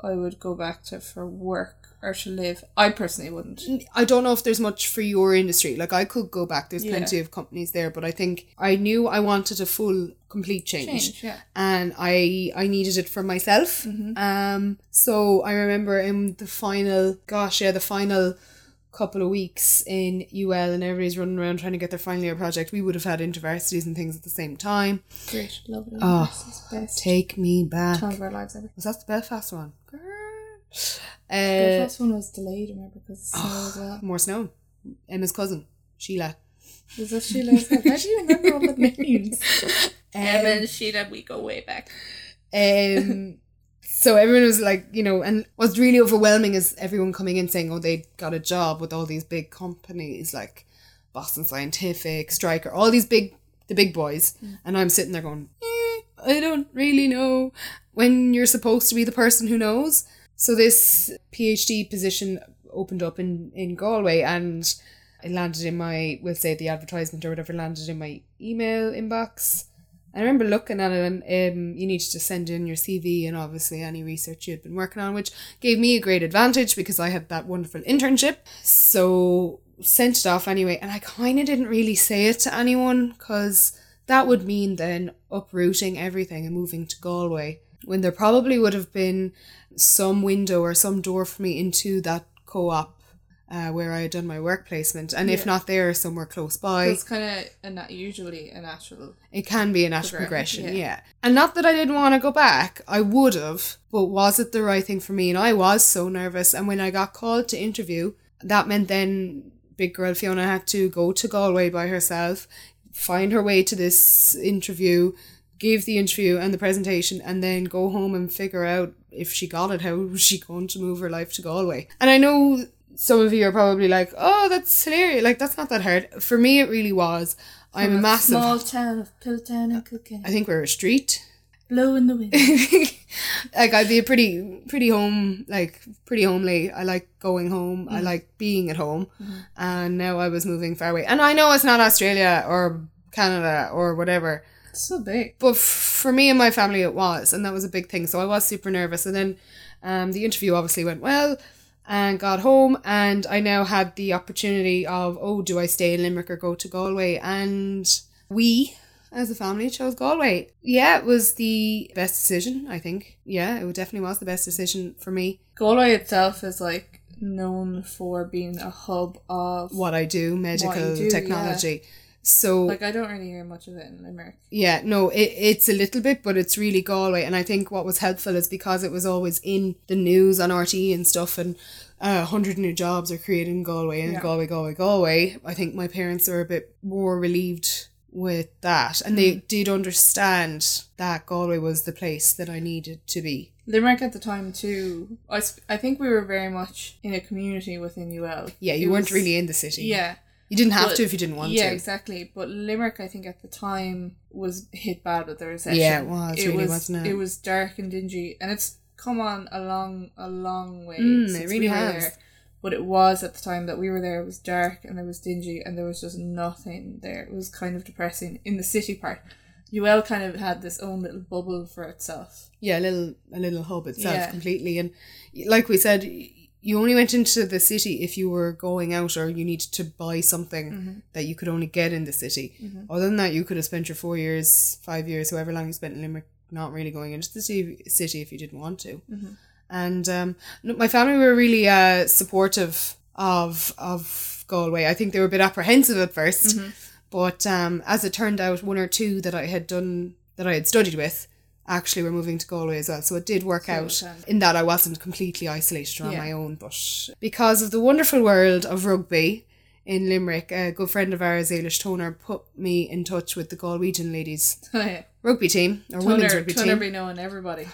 I would go back to for work or to live. I personally wouldn't. I don't know if there's much for your industry. Like I could go back. There's Yeah. plenty of companies there, but I think I knew I wanted a full, complete change, Change, yeah. and I I needed it for myself. Mm-hmm. Um, so I remember in the final, gosh, yeah, the final couple of weeks in UL, and everybody's running around trying to get their final year project. We would have had intervarsities and things at the same time. Great, lovely. Oh, best Take me back. time of our lives ever. Was that the Belfast one? Girl. The Uh, first one was delayed, remember, because of snow as well. more snow. Emma's cousin, Sheila. Was that Sheila? as well? How do you remember all the names? [laughs] Emma Um, and Sheila, we go way back. Um, so everyone was like, you know, and what's really overwhelming is everyone coming in saying, oh, they got a job with all these big companies like Boston Scientific, Stryker, all these big, the big boys. And I'm sitting there going, eh, I don't really know when you're supposed to be the person who knows. So this PhD position opened up in, in Galway and it landed in my, we'll say the advertisement or whatever landed in my email inbox. I remember looking at it and um, you needed to send in your CV and obviously any research you had been working on, which gave me a great advantage because I had that wonderful internship. So sent it off anyway, and I kind of didn't really say it to anyone because that would mean then uprooting everything and moving to Galway when there probably would have been some window or some door for me into that co-op uh, where I had done my work placement, and if not there, somewhere close by. It's kind of a na- usually a natural. It can be a natural Progress, progression, yeah. yeah. And not that I didn't want to go back, I would have, but was it the right thing for me? And I was so nervous. And when I got called to interview, that meant then big girl Fiona had to go to Galway by herself, find her way to this interview, give the interview and the presentation, and then go home and figure out if she got it, how was she going to move her life to Galway. And I know some of you are probably like, oh, that's hilarious. Like, that's not that hard. For me, it really was. I'm a massive. small town of Piltown and Kilkenny. I think we're a street. Blow in the wind. [laughs] like I'd be a pretty pretty home like pretty homely. I like going home. I mm-hmm. like being at home. Mm-hmm. And now I was moving far away. And I know it's not Australia or Canada or whatever. So big. But f- for me and my family it was and that was a big thing. So I was super nervous and then um, the interview obviously went well and got home and I now had the opportunity of oh do I stay in Limerick or go to Galway and we as a family chose Galway. Yeah, it was the best decision, I think. Yeah, it definitely was the best decision for me. Galway itself is like known for being a hub of What I do, medical do, technology. So like I don't really hear much of it in Limerick. Yeah, no, it, it's a little bit, but it's really Galway. And I think what was helpful is because it was always in the news on RTE and stuff, and uh, 100 new jobs are created in Galway and Yeah. Galway, Galway, Galway. I think my parents are a bit more relieved with that. And they did understand that Galway was the place that I needed to be. Limerick at the time too. I, sp- I think we were very much in a community within UL. Yeah, you It weren't was- really in the city. Yeah, You didn't have But- to if you didn't want yeah, to. Yeah, exactly. But Limerick, I think at the time was hit bad with the recession. Yeah, it was, really, was, wasn't it? It was dark and dingy, and it's come on a long, a long way. Mm, it since really we were has. There. But it was at the time that we were there. It was dark and it was dingy, and there was just nothing there. It was kind of depressing in the city part. UL kind of had this own little bubble for itself. yeah, a little a little hub itself Yeah. completely. And like we said, you only went into the city if you were going out or you needed to buy something Mm-hmm. that you could only get in the city. Other than that, you could have spent your four years, five years, however long you spent in Limerick, not really going into the city, city if you didn't want to. Mm-hmm. And um, my family were really uh, supportive of of Galway. I think they were a bit apprehensive at 1st Mm-hmm. but um, as it turned out, one or two that I had done that I had studied with actually we're moving to Galway as well. So it did work So out in that I wasn't completely isolated on Yeah. my own. But because of the wonderful world of rugby in Limerick, a good friend of ours, Ailish Toner, put me in touch with the Galwegian ladies [laughs] Oh, yeah. rugby team or women's Toner, rugby Toner team. be knowing everybody.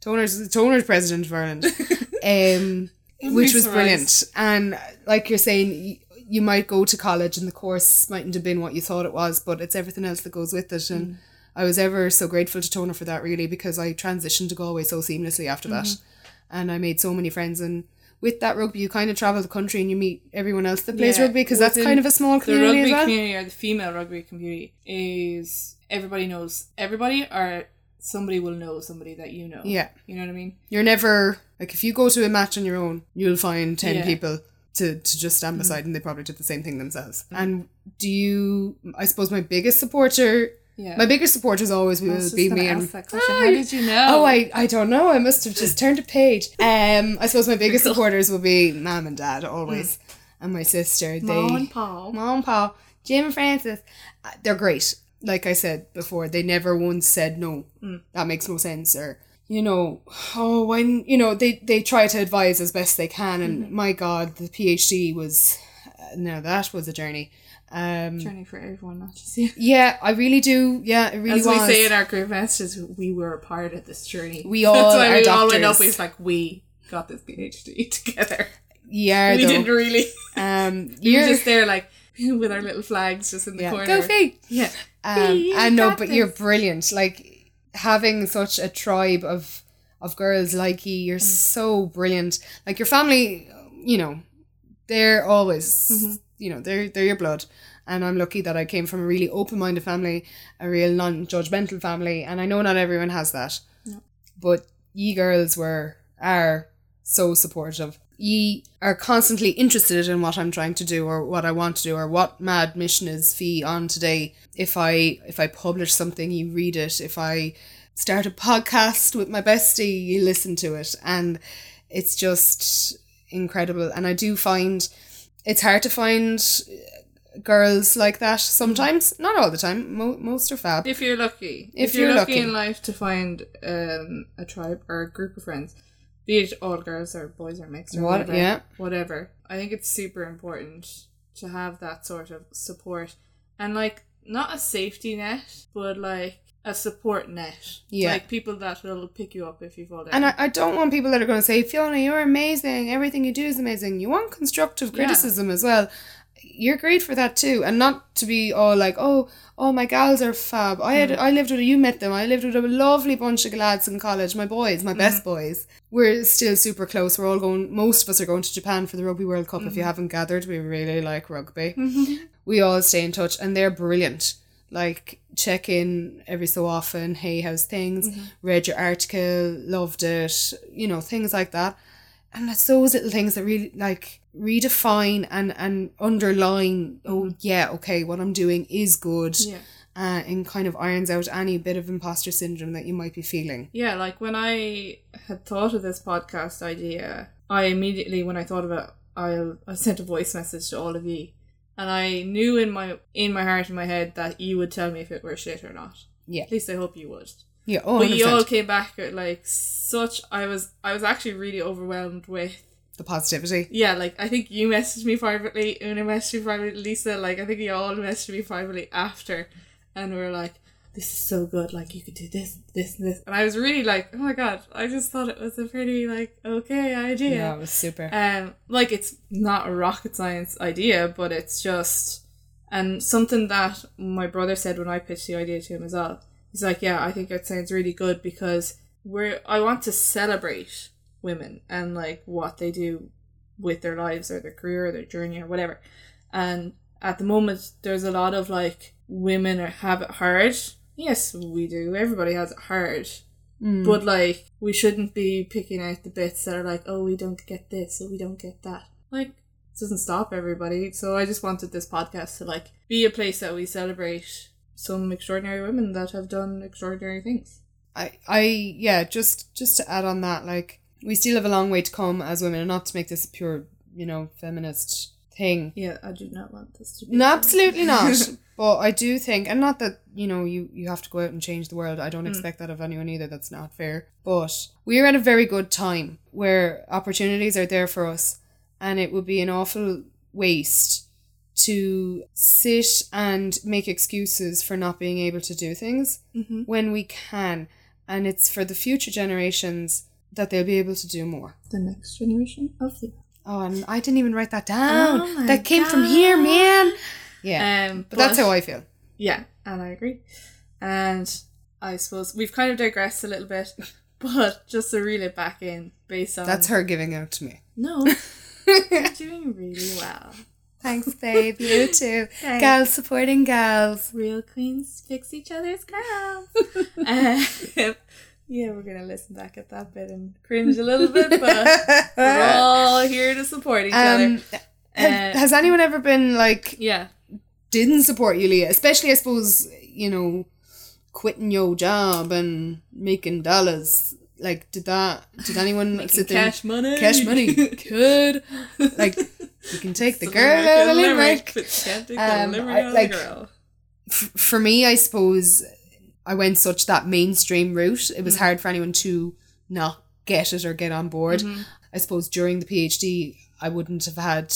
Toner's Toner's president of Ireland, [laughs] um, which was surprised. brilliant. And like you're saying, you might go to college and the course mightn't have been what you thought it was, but it's everything else that goes with it. And I was ever so grateful to Toner for that, really, because I transitioned to Galway so seamlessly after that, mm-hmm. and I made so many friends. And with that rugby, you kind of travel the country and you meet everyone else that plays Yeah, rugby because that's kind of a small community. The rugby as well. community or the female rugby community is everybody knows everybody or somebody will know somebody that you know. Yeah. You know what I mean? You're never like if you go to a match on your own, you'll find ten Yeah. people to, to just stand mm-hmm. beside and they probably did the same thing themselves. Mm-hmm. And do you I suppose my biggest supporter Yeah. my biggest supporters always will be me and that question. Ah, How did you know? Oh I, I don't know. I must have just turned a page. Um I suppose my biggest supporters will be mom and dad always. And my sister. They Mom and Paul. Mom, and Paul, Jim and Francis. Uh, They're great. Like I said before, they never once said no. That makes no sense. Or you know, oh, when you know they they try to advise as best they can. And my God, the PhD was uh, no, that was a journey. Um, Journey for everyone, not just you. yeah, I really do. Yeah, it really As was. we say in our group messages, we were a part of this journey. We all That's why we all went up. doctors. It's like we got this PhD [laughs] together. yeah, we though. didn't really. Um, [laughs] We were you're just there, like [laughs] with our little flags, just in the yeah, corner. go feet. Yeah. Um, I know, but you're brilliant. Like having such a tribe of of girls like you, you're so brilliant. Like your family, you know, they're always, you know, they're they're your blood. And I'm lucky that I came from a really open minded family, a real non judgmental family, and I know not everyone has that. But ye girls were are so supportive. Ye are constantly interested in what I'm trying to do or what I want to do or what mad mission is Fiona today. If I if I publish something, you read it. If I start a podcast with my bestie, you listen to it. And it's just incredible. And I do find it's hard to find uh, girls like that sometimes. Not all the time. Mo- most are fab. If you're lucky. If you're, you're lucky, lucky. in life to find um, a tribe or a group of friends, be it all girls or boys or mixed or What- whatever, yeah. whatever. I think it's super important to have that sort of support and like not a safety net, but like a support net. Yeah. Like people that will pick you up if you fall down. And I, I don't want people that are going to say, Fiona, you're amazing. Everything you do is amazing. You want constructive Yeah. criticism as well. you're great for that too. And not to be all like, oh, oh, my gals are fab. I had, mm. I lived with, you met them. I lived with a lovely bunch of lads in college. My boys, my best mm. boys. We're still super close. We're all going, most of us are going to Japan for the Rugby World Cup. If you mm. haven't gathered, we really like rugby. Mm-hmm. We all stay in touch and they're brilliant. Like, check in every so often. Hey, how's things? Read your article, loved it, you know, things like that and it's those little things that really like redefine and and underline oh yeah okay what i'm doing is good Yeah. uh, and kind of irons out any bit of imposter syndrome that you might be feeling Yeah, like when I had thought of this podcast idea, I immediately, when I thought of it, I I sent a voice message to all of you, and I knew in my in my heart in my head that you would tell me if it were shit or not. Yeah. At least I hope you would. yeah oh but you all came back at like such. I was I was actually really overwhelmed with. the positivity Yeah, like I think you messaged me privately, Una messaged me privately, Lisa, like I think you all messaged me privately after and we were like, This is so good, like you could do this, this, and this and I was really like, Oh my god, I just thought it was a pretty like okay idea. yeah it was super Um like it's not a rocket science idea, but it's just and something that my brother said when I pitched the idea to him as well. He's like, Yeah, I think it sounds really good because we're I want to celebrate women and like what they do with their lives or their career or their journey or whatever. And at the moment there's a lot of like women are, have it hard. Yes, we do. Everybody has it hard. Mm. But like we shouldn't be picking out the bits that are like, oh, we don't get this, or we don't get that. Like it doesn't stop everybody. So I just wanted this podcast to like be a place that we celebrate some extraordinary women that have done extraordinary things. I, I yeah just just to add on that like we still have a long way to come as women and not to make this a pure you know feminist thing Yeah, I do not want this to be. No, absolutely not. [laughs] [laughs] but I do think, and not that you know you you have to go out and change the world. I don't expect that of anyone either. That's not fair. But we're at a very good time where opportunities are there for us, and it would be an awful waste to sit and make excuses for not being able to do things Mhm. when we can. And it's for the future generations that they'll be able to do more. the next generation of the. Oh, and I didn't even write that down. Oh that came from here, man. Yeah. Um, But that's how I feel. Yeah, and I agree. And I suppose we've kind of digressed a little bit, [laughs] but just to reel it back in, based on That's her giving out to me. No, [laughs] you're doing really well. Thanks, babe. You too. [laughs] Thanks. Gals supporting gals. Real queens fix each other's girls. um, yeah, we're gonna listen back at that bit and cringe a little bit, but we're all here to support each other. Um, have- has anyone ever been like Yeah, didn't support you, Leah? Especially, I suppose you know, quitting your job and making dollars. Like, did that? Did anyone sit there? cash money, Cash money. Could like you can take the girl out of Limerick. but you can't take the Um, Limerick I- like- f- for me, I suppose I went such that mainstream route. It was Mm. hard for anyone to not get it or get on board. Mm-hmm. I suppose during the PhD, I wouldn't have had.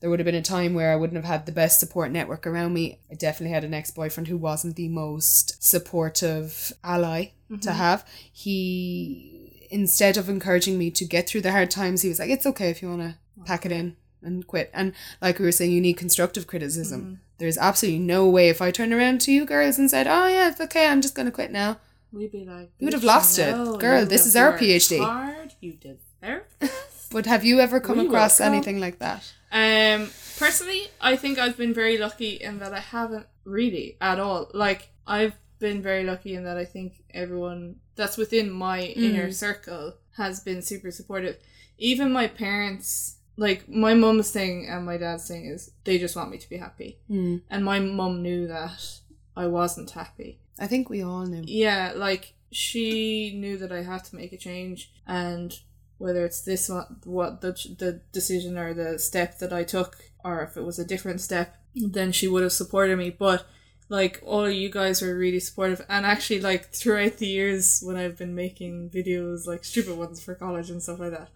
There would have been a time where I wouldn't have had the best support network around me. I definitely had an ex boyfriend who wasn't the most supportive ally Mm-hmm. to have. He, instead of encouraging me to get through the hard times, he was like, "It's okay if you want to pack it in and quit." And like we were saying, you need constructive criticism. Mm-hmm. There's absolutely no way if I turned around to you girls and said, "Oh yeah, it's okay, I'm just gonna quit now." We'd be like, You would have lost it. Girl, this is our PhD." Hard, you deserve this. [laughs] But have you ever come We across welcome. anything like that? Um, personally, I think I've been very lucky in that I haven't really at all. Like, I've been very lucky in that I think everyone that's within my inner circle has been super supportive. Even my parents, like, my mum's thing and my dad's thing is they just want me to be happy. Mm. And my mum knew that I wasn't happy. I think we all knew. Yeah, like she knew that I had to make a change, and whether it's this one, what the the decision or the step that I took, or if it was a different step, then she would have supported me. But like all of you guys were really supportive, and actually, like throughout the years when I've been making videos, like stupid ones for college and stuff like that.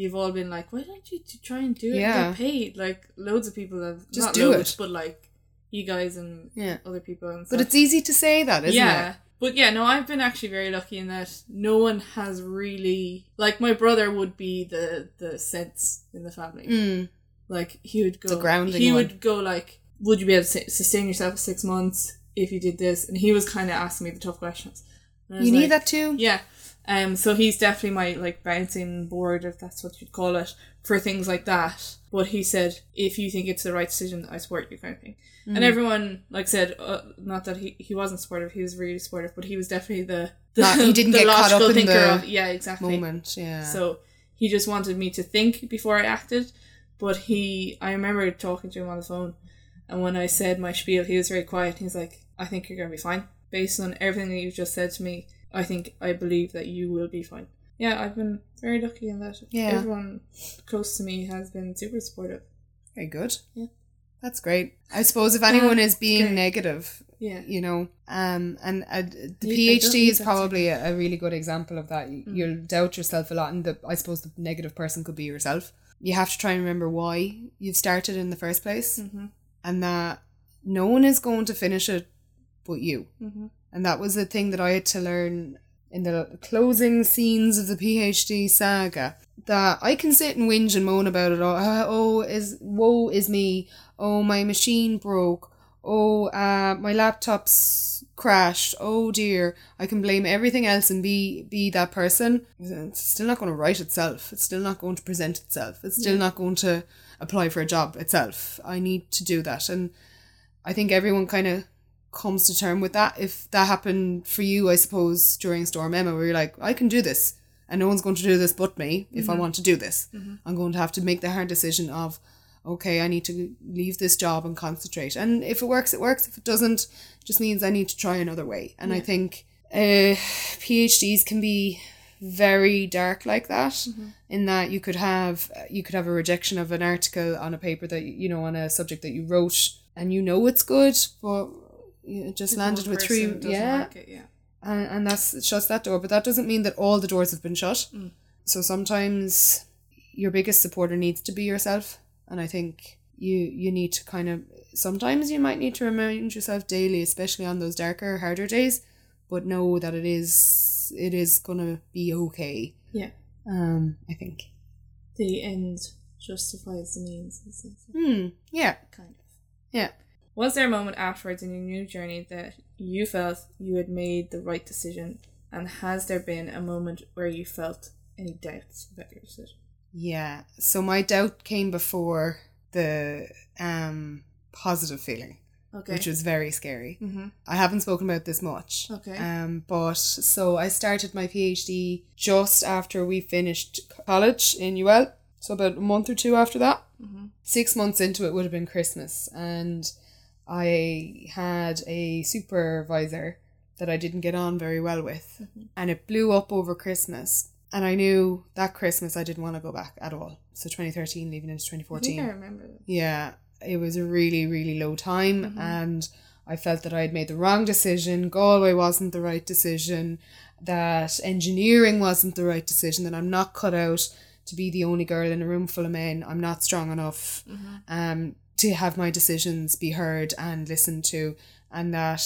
You've all been like, why don't you try and do it Yeah. and get paid? Like loads of people have Just not do loads, it. but like you guys and Yeah. other people and But it's easy to say that, isn't yeah. it? But yeah, no, I've been actually very lucky in that no one has really like my brother would be the the sense in the family. Mm. like he would go The grounding he one. would go like would you be able to sustain yourself for six months if you did this and he was kind of asking me the tough questions And I was You need that too. yeah um so he's definitely my like bouncing board if that's what you'd call it for things like that but he said if you think it's the right decision I support you kind of thing Mm. and everyone like said uh, not that he, he wasn't supportive he was really supportive but he was definitely the, [laughs] the Not- he didn't the get caught up in thinker the of yeah exactly Moment, yeah. so he just wanted me to think before I acted. But he, I remember talking to him on the phone, and when I said my spiel, he was very quiet. He's like, "I think you're gonna be fine, based on everything that you've just said to me. I think I believe that you will be fine." Yeah, I've been very lucky in that. Yeah. everyone close to me has been super supportive. Very good. Yeah. That's great. I suppose if anyone is being great. negative, Yeah, you know, um, and uh, the You- PhD is probably a, a really good example of that. You- Mm. You'll doubt yourself a lot, and the, I suppose the negative person could be yourself. You have to try and remember why you've started in the first place, hmm and that no one is going to finish it but you. hmm And that was the thing that I had to learn in the closing scenes of the PhD saga. That I can sit and whinge and moan about it. Oh, uh, oh is woe is me. Oh, my machine broke. Oh, uh, my laptop's crashed. Oh dear. I can blame everything else and be be that person. It's still not going to write itself. It's still not going to present itself. It's still Yeah. not going to apply for a job itself. I need to do that, and I think everyone kind of comes to term with that. If that happened for you, I suppose, during Storm Emma, where you're like, I can do this, and no one's going to do this but me if I mm-hmm. want to do this. Mm-hmm. I'm going to have to make the hard decision of, okay, I need to leave this job and concentrate. And if it works, it works. If it doesn't, it just means I need to try another way. And I think uh, PhDs can be very dark like that mm-hmm. in that you could have uh, you could have a rejection of an article on a paper that you know on a subject that you wrote and you know it's good but it just landed with three yeah it, yeah. and, and that's it shuts that door but that doesn't mean that all the doors have been shut Mm. so sometimes your biggest supporter needs to be yourself and i think you you need to kind of sometimes you might need to remind yourself daily especially on those darker harder days but know that it is it is gonna be okay Yeah. um i think The end justifies the means. hmm yeah Kind of. Yeah. Was there a moment afterwards in your new journey that you felt you had made the right decision? And has there been a moment where you felt any doubts about your decision? yeah so my doubt came before the um positive feeling Okay. which was very scary mm-hmm. I haven't spoken about this much. Okay. Um, but so I started my PhD just after we finished college in UL. So about a month or two after that. Mm-hmm. Six months into it would have been Christmas, and I had a supervisor that I didn't get on very well with, and it blew up over Christmas. And I knew that Christmas I didn't want to go back at all. So 2013, leaving into I think 2014. I remember that. Yeah, it was a really, really low time, Mhm. and I felt that I had made the wrong decision. Galway wasn't the right decision. That engineering wasn't the right decision. That I'm not cut out to be the only girl in a room full of men. I'm not strong enough um, to have my decisions be heard and listened to, and that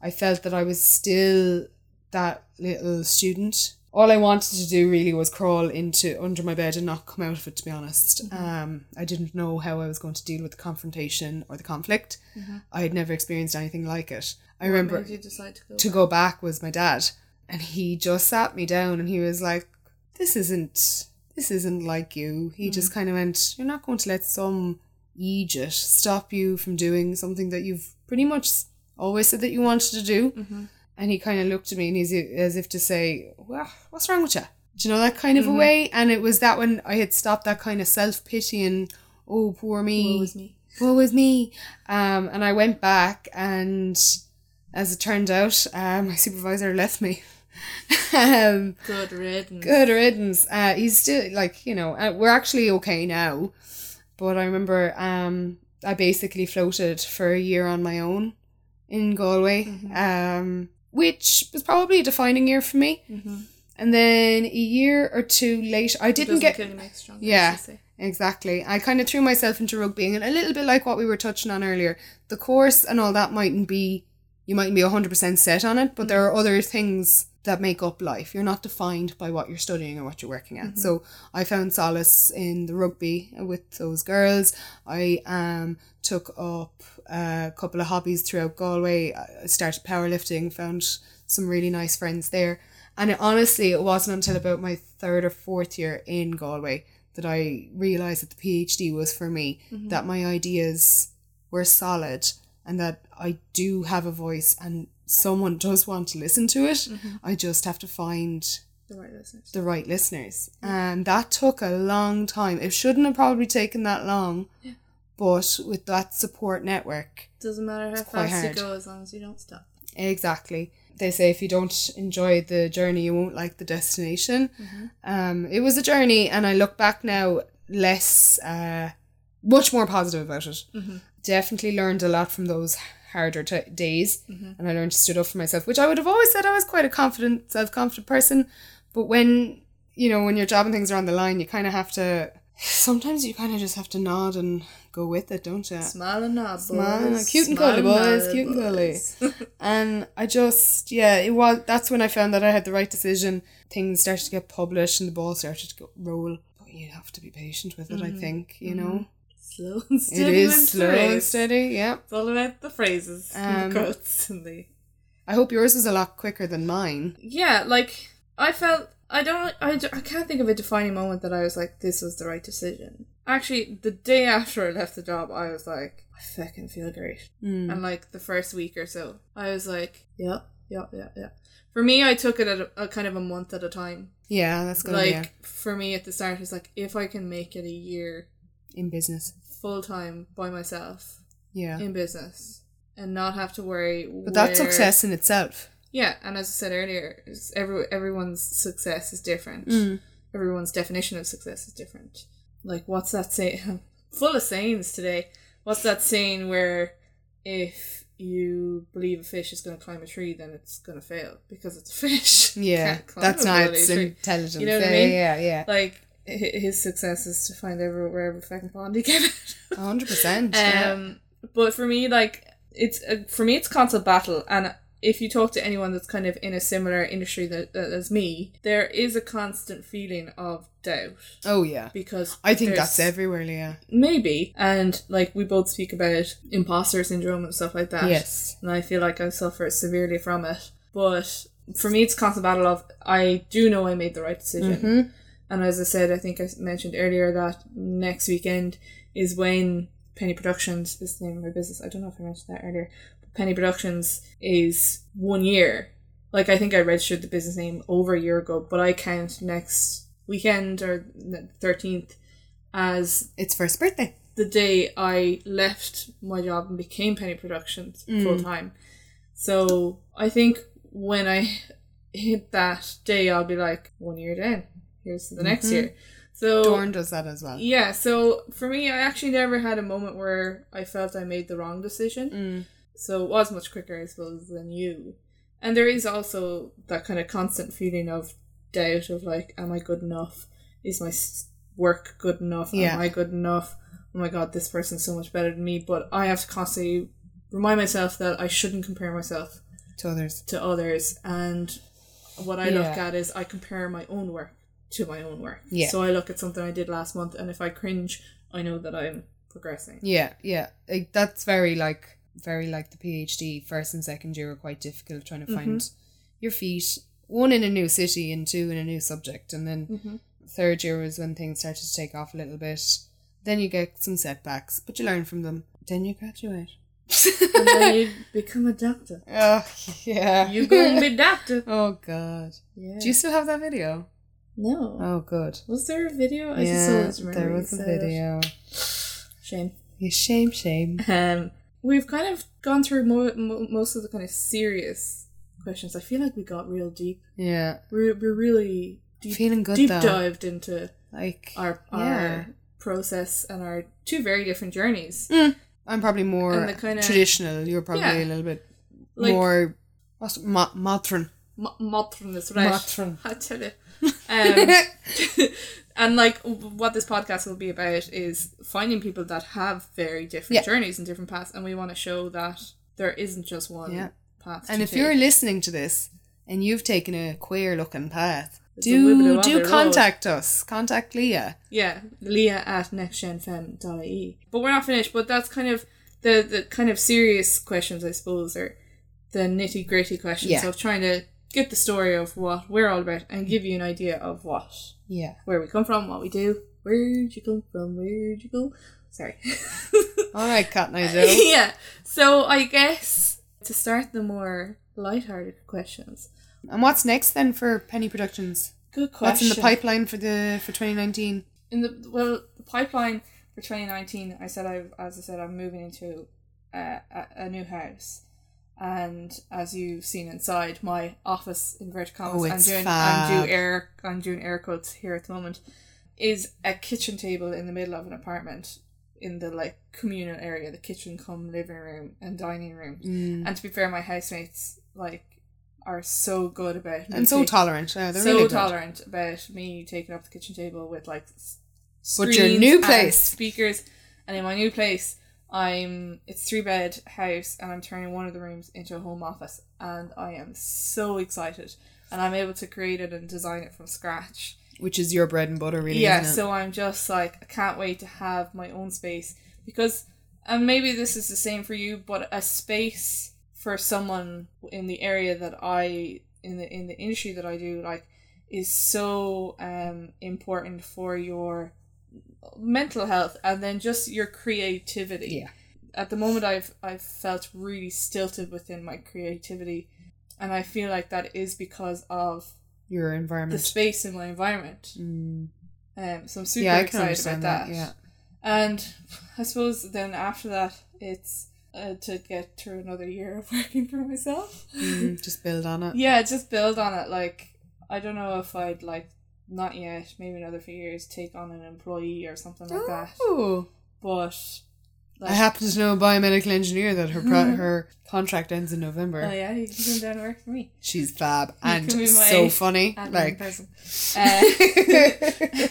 I felt that I was still that little student. All I wanted to do really was crawl into under my bed and not come out of it. To be honest, mm-hmm. um, I didn't know how I was going to deal with the confrontation or the conflict. Mm-hmm. I had never experienced anything like it. I remember What decide to go? to back? go back was my dad and he just sat me down and he was like this isn't this isn't like you he mm-hmm. just kind of went you're not going to let some Egypt stop you from doing something that you've pretty much always said that you wanted to do Mhm. and he kind of looked at me and he's as if to say well what's wrong with you do you know that kind of a Mhm. way and it was that when I had stopped that kind of self-pitying oh poor me Woe was me. [laughs] woe is me. Um, and I went back, and as it turned out, uh, my supervisor left me. [laughs] um, Good riddance. good riddance. Uh, he's still like you know uh, we're actually okay now, but I remember um, I basically floated for a year on my own in Galway, Mhm. um, which was probably a defining year for me. Mm-hmm. And then a year or two later, I didn't get Kill you makes stronger, Yeah. as they say. Exactly. I kind of threw myself into rugby and a little bit like what we were touching on earlier. The course and all that mightn't be, you mightn't be 100% set on it, but there are other things that make up life. You're not defined by what you're studying or what you're working at. So I found solace in the rugby with those girls. I um took up a couple of hobbies throughout Galway. I started powerlifting, found some really nice friends there. And it, honestly, it wasn't until about my third or fourth year in Galway that I realised that the PhD was for me, that my ideas were solid and that I do have a voice and someone does want to listen to it. I just have to find The right listeners. the right listeners. And that took a long time. It shouldn't have probably taken that long. But with that support network, Doesn't matter how fast hard. you go as long as you don't stop. exactly. They say if you don't enjoy the journey, you won't like the destination. Um, it was a journey, and I look back now less, uh, much more positive about it. Definitely learned a lot from those harder t- days, mm-hmm. and I learned to stood up for myself, which I would have always said I was quite a confident, self confident person. But when you know when your job and things are on the line, you kind of have to. Sometimes you kind of just have to nod and go with it, don't you? Smile and nod. Smile and- cute and curly, boys, cute and curly. [laughs] And I just, yeah, it was. That's when I found that I had the right decision. Things started to get published, and the ball started to go, roll. But you have to be patient with it. I mm-hmm. think you know mm-hmm. Slow and steady. wins is slow and steady. Yeah. It's all about the phrases, and Um, the quotes, and the I hope yours is a lot quicker than mine. yeah. Like I felt, I don't, I, I can't think of a defining moment that I was like, this was the right decision. Actually, the day after I left the job, I was like, I fucking feel great. Mm. And like the first week or so, I was like, yeah, yeah, yeah, yeah. For me, I took it at a, a kind of a month at a time. Yeah, that's good. like yeah, for me at the start, it's like if I can make it a year in business. Full time by myself Yeah, in business and not have to worry. but that's where- success in itself. Yeah, and as I said earlier, every everyone's success is different. Mm. Everyone's definition of success is different. Like, what's that saying? [laughs] Full of sayings today. What's that saying where if you believe a fish is going to climb a tree, then it's going to fail because it's a fish. [laughs] Yeah, that's not its tree. intelligence. You know what I yeah, mean? Yeah, yeah, Like his success is to find every wherever fucking pond he out. hundred percent. [laughs] Um, but for me, like it's uh, for me, it's constant battle, and if you talk to anyone that's kind of in a similar industry that, that as me, there is a constant feeling of doubt Oh yeah, because I think that's everywhere, Leah. maybe, and like we both speak about imposter syndrome and stuff like that. Yes. and I feel like I suffer severely from it. But for me, it's constant battle of I do know I made the right decision. Mm-hmm. And as I said, I think I mentioned earlier that next weekend is when Penny Productions is the name of my business. I don't know if I mentioned that earlier. But Penny Productions is one year. Like I think I registered the business name over a year ago, but I count next weekend or the thirteenth as It's first birthday. the day I left my job and became Penny Productions mm. full time. So I think when I hit that day, I'll be like, one year down. Here's the next year. So Dorn does that as well. yeah, so for me, I actually never had a moment where I felt I made the wrong decision. Mm. So it was much quicker, I suppose, than you. And there is also that kind of constant feeling of doubt of like, am I good enough? Is my work good enough? Yeah. Am I good enough? Oh my god, this person's so much better than me. But I have to constantly remind myself that I shouldn't compare myself To others. to others. And what I look Yeah. at is I compare my own work to my own work. Yeah. So I look at something I did last month, and if I cringe, I know that I'm progressing. Yeah, yeah. Like, that's very like very like the PhD. First and second year are quite difficult trying to mm-hmm. find your feet. One in a new city and two in a new subject, and then mm-hmm. third year was when things started to take off a little bit. Then you get some setbacks, but you learn from them. Then you graduate. and then you [laughs] become a doctor. Oh yeah. You go and be a [laughs] doctor. oh god. Yeah. Do you still have that video? No. Oh good. Was there a video? I yeah, remember there was a video. Shame. Yeah, shame, shame. Um, we've kind of gone through mo- mo- most of the kind of serious questions. I feel like we got real deep. Yeah, We're, we're really deep, feeling good deep though. dived into Like our our Yeah. process and our two very different journeys. I'm probably more the kinda- traditional. You're probably Yeah. a little bit Like- more what's mo- modern. M- modern is right. Modern. [laughs] I tell you. Um, [laughs] [laughs] and like what this podcast will be about is finding people that have very different Yeah. journeys and different paths, and we want to show that there isn't just one Yeah. path. and if you're listening to this and you've taken a queer looking path, It's do do road. contact us. Contact Leah. Yeah, Leah at nextgenfem.ie. But we're not finished. But that's kind of the the kind of serious questions, I suppose, or the nitty gritty questions Yeah. of trying to get the story of what we're all about and give you an idea of what Yeah. where we come from, what we do. Where'd you come from? Where'd you go? Sorry. [laughs] All right, Cat and [laughs] I yeah. So I guess to start the more light-hearted questions. And what's next then for Penny Productions? Good question. What's in the pipeline for the for 2019? in the well the pipeline for 2019 i said i as i said i'm moving into a, a, a new house and as you've seen inside my office inverted commas Oh, i'm doing fab. i'm doing air i'm doing air quotes here at the moment is a kitchen table in the middle of an apartment in the like communal area the kitchen come living room and dining room Mm. and to be fair my housemates like are so good about And so taking- tolerant. Yeah, they're so really good. tolerant about me taking up the kitchen table with like But your new place. speakers and in my new place i'm it's three bed house and i'm turning one of the rooms into a home office and i am so excited and i'm able to create it and design it from scratch Which is your bread and butter, really. yeah so i'm just like i can't wait to have my own space because and maybe this is the same for you but a space for someone in the area that i in the in the industry that i do like is so um important for your mental health and then just your creativity Yeah. at the moment i've i've felt really stilted within my creativity and i feel like that is because of your environment. the space in my environment Mm. um, so I'm super Yeah, excited about that. that. Yeah. And I suppose then after that, it's uh, to get through another year of [laughs] working for myself. Mm, just build on it. Yeah, just build on it. Like I don't know if I'd like not yet, maybe another few years, take on an employee or something like that. Oh. But like, I happen to know a biomedical engineer that her pro- [laughs] her contract ends in November. oh yeah, you can come down and work for me. She's fab and can be my so funny. Like, person. Uh,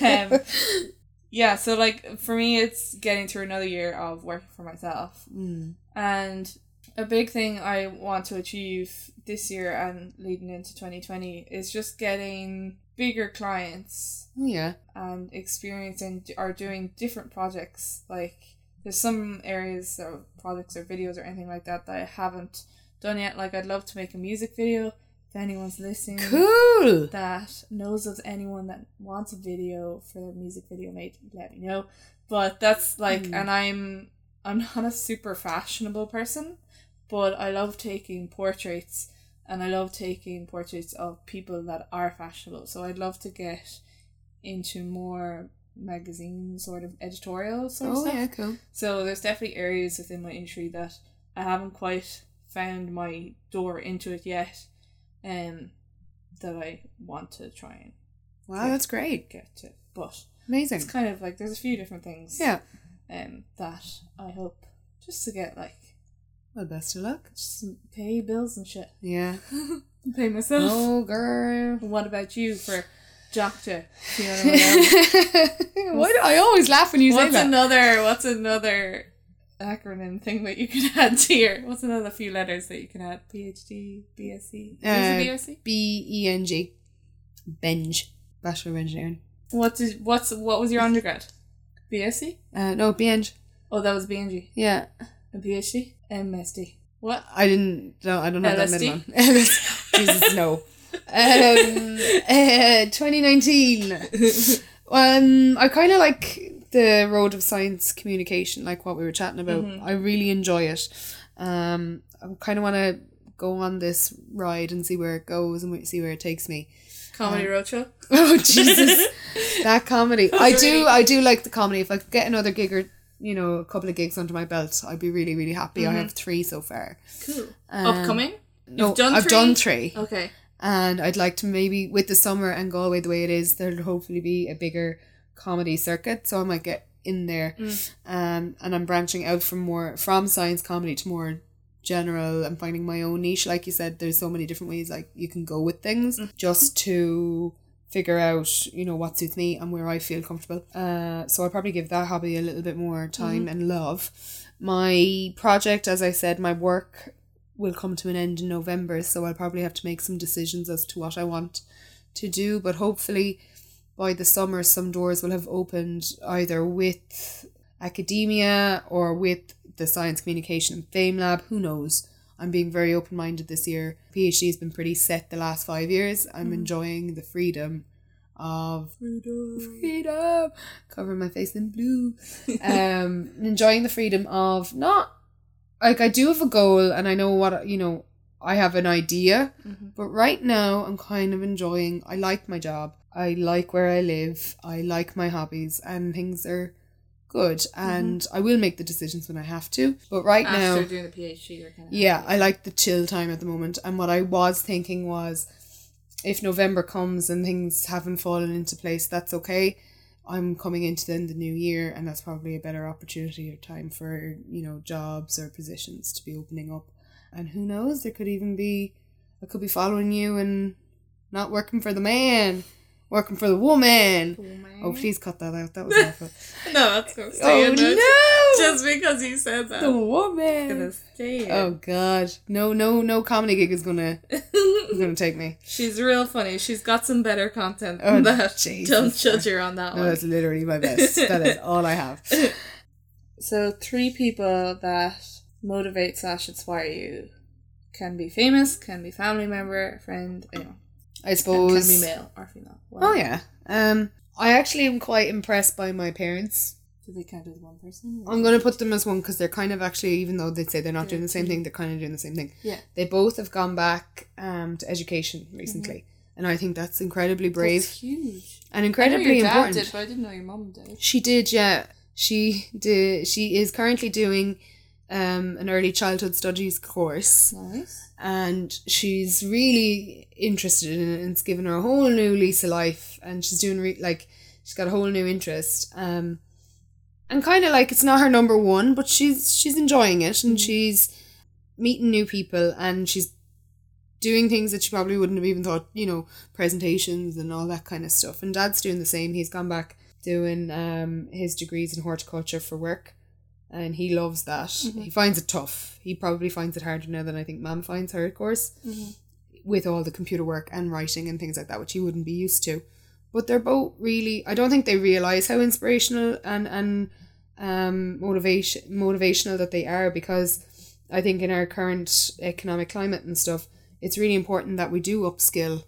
[laughs] um, [laughs] yeah, so like for me, it's getting through another year of working for myself. Mm. And a big thing I want to achieve this year and leading into 2020 is just getting bigger clients yeah. and experiencing are doing different projects. Like there's some areas or projects or videos or anything like that that I haven't done yet. Like I'd love to make a music video. If anyone's listening Cool. that knows of anyone that wants a video for their music video made, let me know. But that's like, Hmm. and I'm I'm not a super fashionable person, but I love taking portraits, and I love taking portraits of people that are fashionable. So I'd love to get into more magazine sort of editorial sort of Oh stuff. yeah, cool. So there's definitely areas within my industry that I haven't quite found my door into it yet, um, that I want to try and Wow, that's great. get to. But amazing. it's kind of like there's a few different things, Yeah. um, that I hope just to get like Well, best of luck. just pay bills and shit, Yeah. [laughs] pay myself. Oh, girl. What about you for doctor? You know what I mean? [laughs] Why do I always laugh when you say what's that? another? What's another? acronym thing that you can [laughs] add to your what's another few letters that you can add PhD BSc Uh, is it BSc B E N G. Benge. Bachelor of Engineering. what did what's what was your undergrad BSc Uh, no, Benge. oh that was BNG Yeah. And PhD MSD what I didn't. No, I don't have that LSD? one. [laughs] Jesus, no. Um, [laughs] uh, 2019. Um, I kind of like the road of science communication, like what we were chatting about. Mhm. I really enjoy it. Um, I kind of want to go on this ride and see where it goes and see where it takes me. Comedy Roadshow [laughs] Oh Jesus, that comedy! I do? I do like the comedy. If I could get another gig or you know a couple of gigs under my belt, I'd be really, really happy. I Mhm. have three so far. cool Um, upcoming No, done I've three? done three, okay and I'd like to maybe with the summer and Galway the way it is, there'll hopefully be a bigger comedy circuit, so I might get in there. Mm. Um, and I'm branching out from more from science comedy to more general and finding my own niche. Like you said, there's so many different ways like you can go with things Mm. just to figure out you know what suits me and where I feel comfortable. Uh, so I'll probably give that hobby a little bit more time Mm-hmm. and love. My project, as I said, my work will come to an end in November, so I'll probably have to make some decisions as to what I want to do. But hopefully, by the summer, some doors will have opened either with academia or with the Science Communication and Fame Lab. Who knows? I'm being very open minded this year. PhD has been pretty set the last five years. I'm enjoying the freedom of freedom, freedom, covering my face in blue. [laughs] um, enjoying the freedom of not like I do have a goal and I know what you know. I have an idea, but right now I'm kind of enjoying. I like my job. I like where I live. I like my hobbies, and things are good. Mm-hmm. And I will make the decisions when I have to. But right now, After doing the PhD, you're kind of yeah, I like the chill time at the moment. And what I was thinking was if November comes and things haven't fallen into place, that's okay. I'm coming into then the new year and that's probably a better opportunity or time for, you know, jobs or positions to be opening up. And who knows, there could even be I could be following you and not working for the man, working for the woman. Oh please cut that out. That was [laughs] awful. No, that's gonna stay oh no. Just because you said that. the It's woman. gonna stay in. Oh god. No no no comedy gig is gonna is gonna take me. [laughs] She's real funny. She's got some better content Oh, than that. Jesus. Don't judge her on that No, one. that's literally my best. that is all I have. [laughs] So three people that motivate slash inspire you can be famous, can be family member, friend, know, I suppose. can be male or female. Oh yeah. Um I actually am quite impressed by my parents. Do they count as one person? I'm going to put them as one because they're kind of actually, even though they'd say they're not They're doing the same two. thing, they're kind of doing the same thing. Yeah. They both have gone back um, to education recently. And I think that's incredibly brave That's huge. and incredibly important. did, but I didn't know your mum did. She did, yeah. She did. She is currently doing um, an early childhood studies course, Nice. And she's really interested in it. And it's given her a whole new lease of life, and she's doing re- like she's got a whole new interest. Um, and kind of like it's not her number one, but she's she's enjoying it, and she's meeting new people, and she's doing things that she probably wouldn't have even thought, you know, presentations and all that kind of stuff. And dad's doing the same. He's gone back doing um his degrees in horticulture for work. And he loves that. He finds it tough. He probably finds it harder now than I think mum finds her of course with all the computer work and writing and things like that, which he wouldn't be used to. But they're both really I don't think they realise how inspirational and, and um motivation motivational that they are because I think in our current economic climate and stuff, it's really important that we do upskill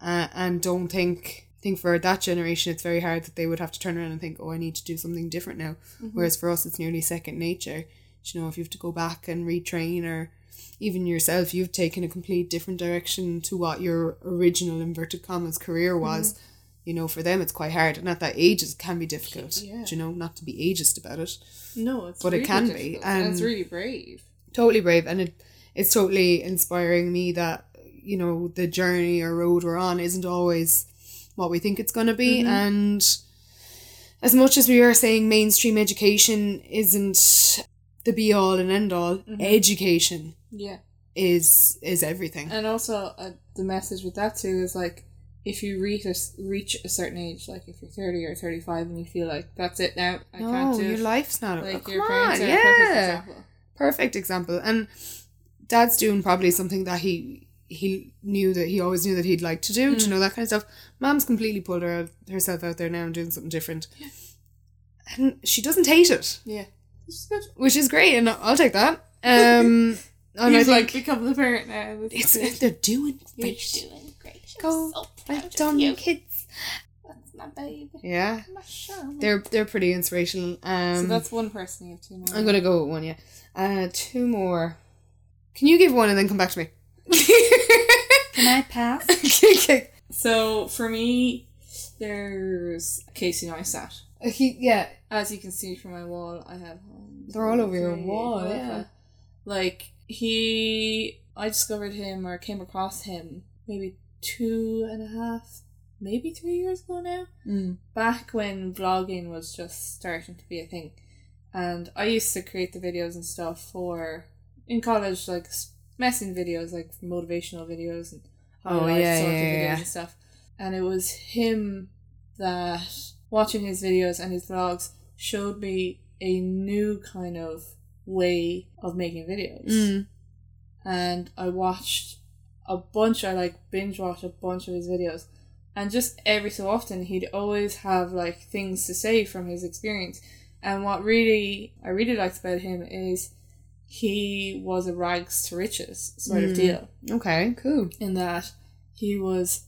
uh, and don't think think for that generation it's very hard that they would have to turn around and think, oh, I need to do something different now. Mm-hmm. Whereas for us, it's nearly second nature. You know, if you have to go back and retrain or even yourself, you've taken a complete different direction to what your original inverted commas career mm-hmm. was. You know, for them it's quite hard, and at that age it can be difficult. Yeah. You know, not to be ageist about it No, it's But it really can be, difficult, and it's really brave. totally brave and it it's totally inspiring me that you know the journey or road we're on isn't always what we think it's going to be and as much as we are saying mainstream education isn't the be all and end all education Yeah. is is everything And also, uh, the message with that too is like, if you reach a, reach a certain age, like if you're 30 or 35 and you feel like, that's it now, I no can't do your it. life's not Like, your parents yeah perfect example. perfect example and dad's doing probably something that he he knew that he always knew that he'd like to do do you know that kind of stuff mom's completely pulled her herself out there now and doing something different and she doesn't hate it Yeah. Which is good. which is great and i'll take that um [laughs] and He's i like think become the parent now. It's they're doing great doing great. go well done kids That's my baby. yeah My Charmin. they're they're pretty inspirational um so that's one person. You have two more. i'm gonna go with one yeah uh two more can you give one and then come back to me [laughs] Can I pass? [laughs] okay so for me, there's Casey Neistat. Uh, he yeah As you can see from my wall, I have. one, They're all two, over your wall, four, yeah. Like he, I discovered him or came across him maybe two and a half, maybe three years ago now. Mm. Back when vlogging was just starting to be a thing, and I used to create the videos and stuff for in college, like s- messing videos, like motivational videos and how Oh, yeah, sort of yeah, videos yeah. and stuff. And it was him that watching his videos and his vlogs showed me a new kind of way of making videos. Mm. and I watched a bunch. I like binge watched a bunch of his videos, and just every so often he'd always have like things to say from his experience. And what really I really liked about him is he was a rags to riches sort of Mm. deal Okay, cool. in that he was,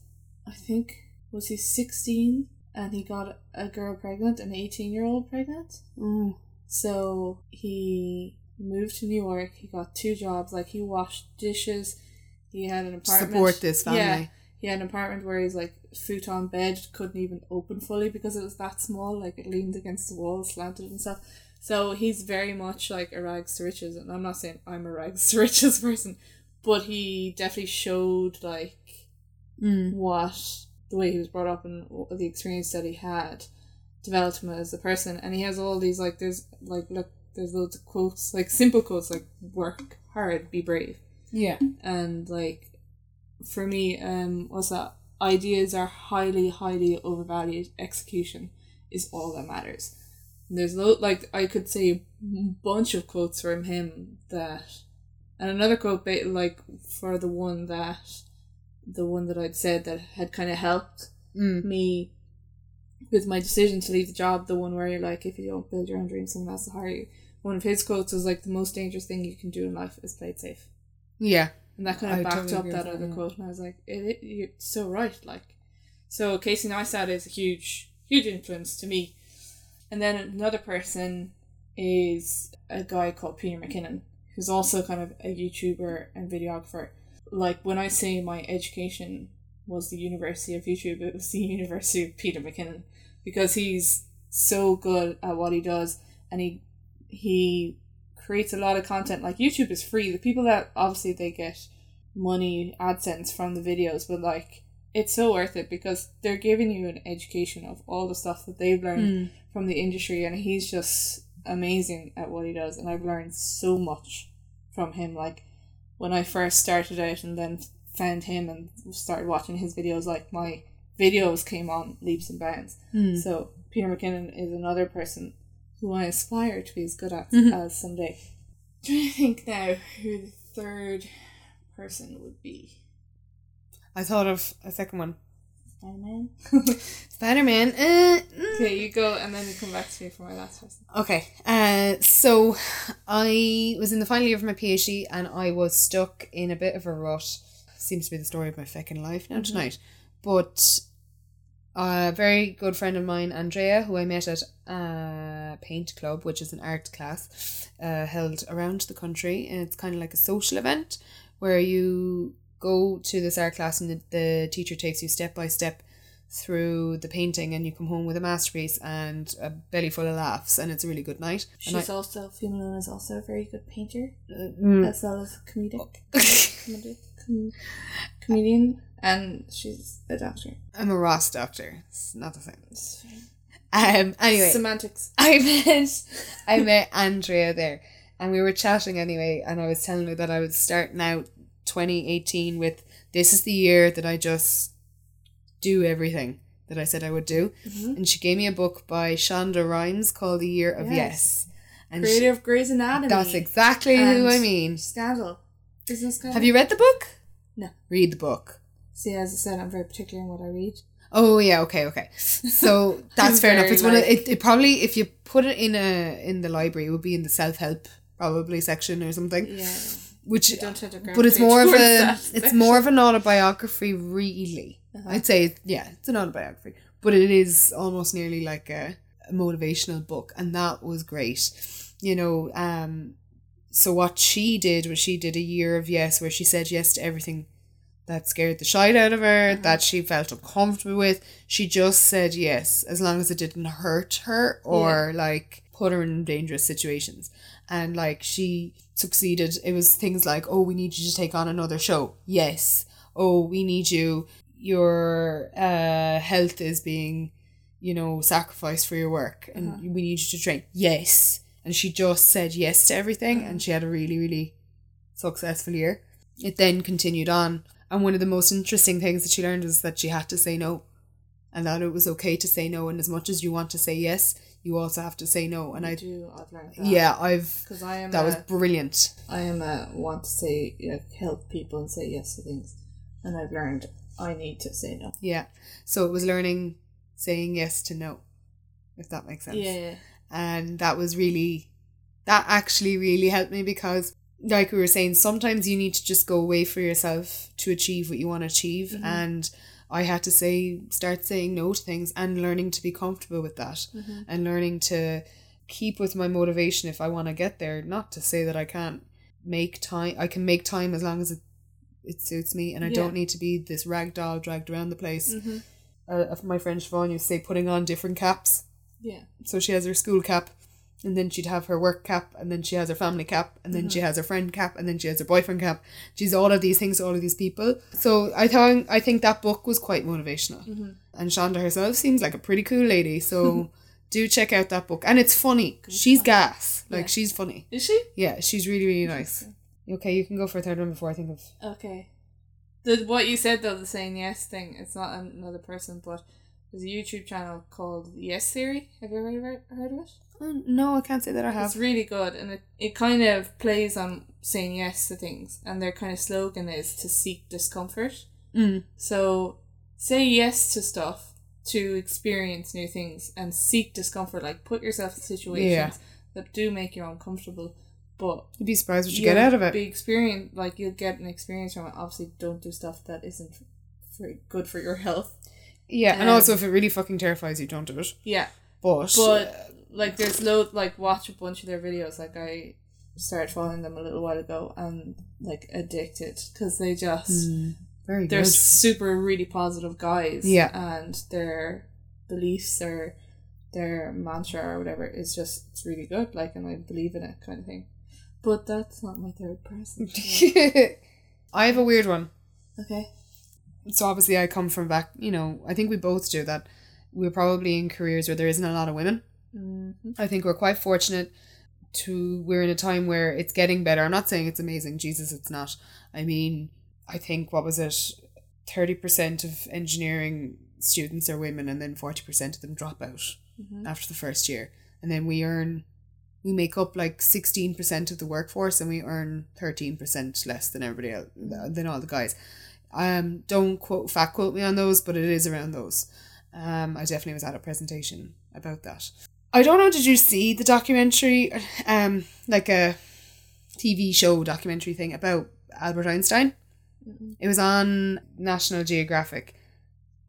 I think, was he 16 and he got a girl pregnant, an 18 year old pregnant. Oh, So he moved to New York. He got two jobs. Like he washed dishes. He had an apartment. support this family. Yeah, he had an apartment where he's like futon bed couldn't even open fully because it was that small. Like it leaned against the wall, slanted and stuff. So he's very much like a rags to riches, and I'm not saying I'm a rags to riches [laughs] person, but he definitely showed like Mm. what the way he was brought up and the experience that he had developed him as a person. And he has all these like there's like look there's loads of quotes like simple quotes like work hard be brave. Yeah. and like for me um what's that? Ideas are highly highly overvalued. Execution is all that matters there's lo- like i could say a bunch of quotes from him that and another quote ba- like for the one that the one that i'd said that had kind of helped Mm. me with my decision to leave the job, the one where you're like, if you don't build your own dreams, someone else will hire you. One of his quotes was like, the most dangerous thing you can do in life is play it safe. Yeah. And that kind of I backed totally up that other that, quote, and I was like, it, it, you're so right. Like, so Casey Neistat is a huge, huge influence to me. And then another person is a guy called Peter McKinnon, who's also kind of a YouTuber and videographer. Like, when I say my education was the University of YouTube, it was the [laughs] University of Peter McKinnon because he's so good at what he does and he he creates a lot of content like YouTube is free the people that obviously they get money AdSense from the videos but like it's so worth it because they're giving you an education of all the stuff that they've learned Mm. from the industry and he's just amazing at what he does and I've learned so much from him like when I first started out and then found him and started watching his videos like my videos came on leaps and bounds Mm. so Peter McKinnon is another person who I aspire to be as good at Mhm. as someday. trying to think now who the third person would be. I thought of a second one. Spider Man. [laughs] [laughs] Spider Man. Uh, mm. okay, you go and then you come back to me for my last person. Okay. Uh, so I was in the final year of my PhD and I was stuck in a bit of a rut. Seems to be the story of my fucking life now Mhm. tonight. But a very good friend of mine, Andrea, who I met at a paint club, which is an art class uh, held around the country. And it's kind of like a social event where you go to this art class and the, the teacher takes you step by step through the painting and you come home with a masterpiece and a belly full of laughs and it's a really good night. And She's also Fiona is also a very good painter I, mm, as well as comedic, [laughs] comedic com- comedian, and she's a doctor. I'm a Ross doctor. It's not the same. Um. Anyway, semantics. [laughs] I met I met Andrea there, and we were chatting anyway, and I was telling her that I was starting out 2018 with this is the year that I just do everything that I said I would do, Mhm. and she gave me a book by Shonda Rhimes called The Year of Yes. Yes, and she- Creator of Grey's Anatomy. that's exactly who I mean. Scandal. Isn't Scandal? Have you read the book? No. Read the book. See, as I said, I'm very particular in what I read. Oh yeah, okay, okay. So [laughs] that's fair enough. It's one of it, it probably if you put it in a in the library, it would be in the self help probably section or something. Yeah. Which I don't tend to but it's more of a [laughs] it's more of an autobiography really. Uh-huh. I'd say yeah, it's an autobiography. But it is almost nearly like a, a motivational book and that was great. You know, um so what she did was she did a year of yes where she said yes to everything that scared the shit out of her, Uh-huh. that she felt uncomfortable with. She just said yes, as long as it didn't hurt her or like put her in dangerous situations. And like she succeeded. It was things like, oh, we need you to take on another show. Yes. Oh, we need you. Your uh, health is being, you know, sacrificed for your work, and Uh-huh. we need you to train. Yes. And she just said yes to everything, and she had a really, really successful year. It then continued on, and one of the most interesting things that she learned was that she had to say no, and that it was okay to say no. And as much as you want to say yes, you also have to say no. And I, do. I've learned that. yeah, I've because I am. that a, was brilliant. I am a want to say you know, help people and say yes to things, and I've learned I need to say no. Yeah, so it was learning saying yes to no, if that makes sense. Yeah. and that was really that actually really helped me because like we were saying sometimes you need to just go away for yourself to achieve what you want to achieve Mm-hmm. and i had to say start saying no to things and learning to be comfortable with that Mm-hmm. and learning to keep with my motivation if i want to get there not to say that i can't make time i can make time as long as it it suits me and i Yeah. don't need to be this rag doll dragged around the place Mhm. uh, my friend Siobhan used to say putting on different caps Yeah. so she has her school cap, and then she'd have her work cap, and then she has her family cap, and then she mm-hmm. has her friend cap, and then she has her boyfriend cap. She's all of these things to all of these people. So I thought I think that book was quite motivational. Mm-hmm. And Shonda herself seems like a pretty cool lady. So [laughs] do check out that book, and it's funny. She's gas. Like Yeah. she's funny. Is she? Yeah, she's really really nice. Okay, you can go for a third one before I think of. Okay. The what you said though, the saying yes thing. It's not another person, but there's a YouTube channel called Yes Theory. Have you ever heard of it? Oh, no, I can't say that I have. It's really good, and it, it kind of plays on saying yes to things, and their kind of slogan is to seek discomfort. Mm. So say yes to stuff to experience new things and seek discomfort. Like put yourself in situations Yeah. that do make you uncomfortable, but You'd be surprised what you get out of it. Be experience like you'll get an experience from it. Obviously, don't do stuff that isn't for good for your health. yeah, and um, also if it really fucking terrifies you, don't do it. Yeah, But, but like there's load like watch a bunch of their videos. Like I started following them a little while ago and like addicted because they just hmm. very they're good. super really positive guys. Yeah. and their beliefs or their mantra or whatever is just it's really good. Like, and I believe in it, kind of thing. But that's not my third person. [laughs] I have a weird one. okay. So obviously, I come from back. You know, I think we both do that. We're probably in careers where there isn't a lot of women. Mm-hmm. I think we're quite fortunate to. We're in a time where it's getting better. I'm not saying it's amazing. Jesus, it's not. I mean, I think what was it? Thirty percent of engineering students are women, and then forty percent of them drop out Mhm. after the first year, and then we earn. We make up like sixteen percent of the workforce, and we earn thirteen percent less than everybody else, than all the guys. Um, don't quote fact quote me on those, but it is around those. Um, I definitely was at a presentation about that. I don't know. Did you see the documentary? Um, like a TV show documentary thing about Albert Einstein. It was on National Geographic.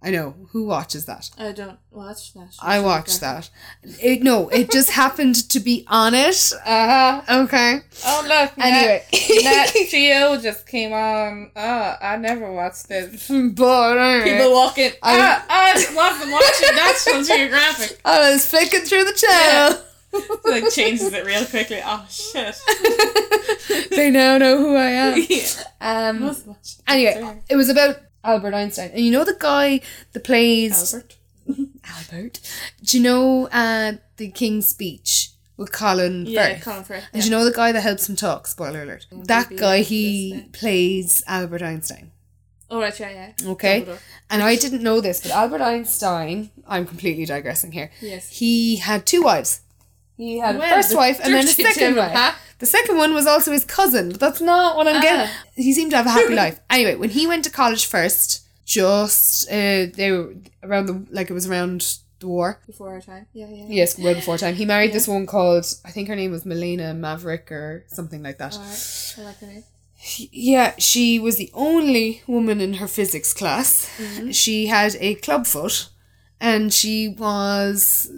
I know who watches that. I don't watch that. I watched that. It, no, it just happened to be on it. Uh huh. Okay. Oh look! Anyway. Nat Geo just came on. Ah, I never watched this. But People walking. I- ah, I wasn't watching National Geographic. [laughs] I was flicking through the channel. [laughs] like changes it real quickly. Oh shit! [laughs] they now know who I am. yeah. Um. It. Anyway, it was about Albert Einstein, and you know the guy that plays Albert. [laughs] Albert. Do you know uh, the King's Speech with Colin Yeah, Firth? Colin Firth. And do you know the guy that helps him talk? Spoiler alert. that guy, he plays Albert Einstein. Oh right, yeah, yeah. Okay. Dumbledore. And I didn't know this, but Albert Einstein, I'm completely digressing here. Yes. He had two wives. He had a first wife and then a second wife. huh? The second one was also his cousin, but that's not what I'm getting. Ah. He seemed to have a happy [laughs] life. Anyway, when he went to college first, just uh, they were around the like it was around the war. Before our time. Yeah, yeah. Yes, well before time. He married this one called I think her name was Milena Maverick or something like that. Alright. I like the name. Yeah, she was the only woman in her physics class. She had a club foot and she was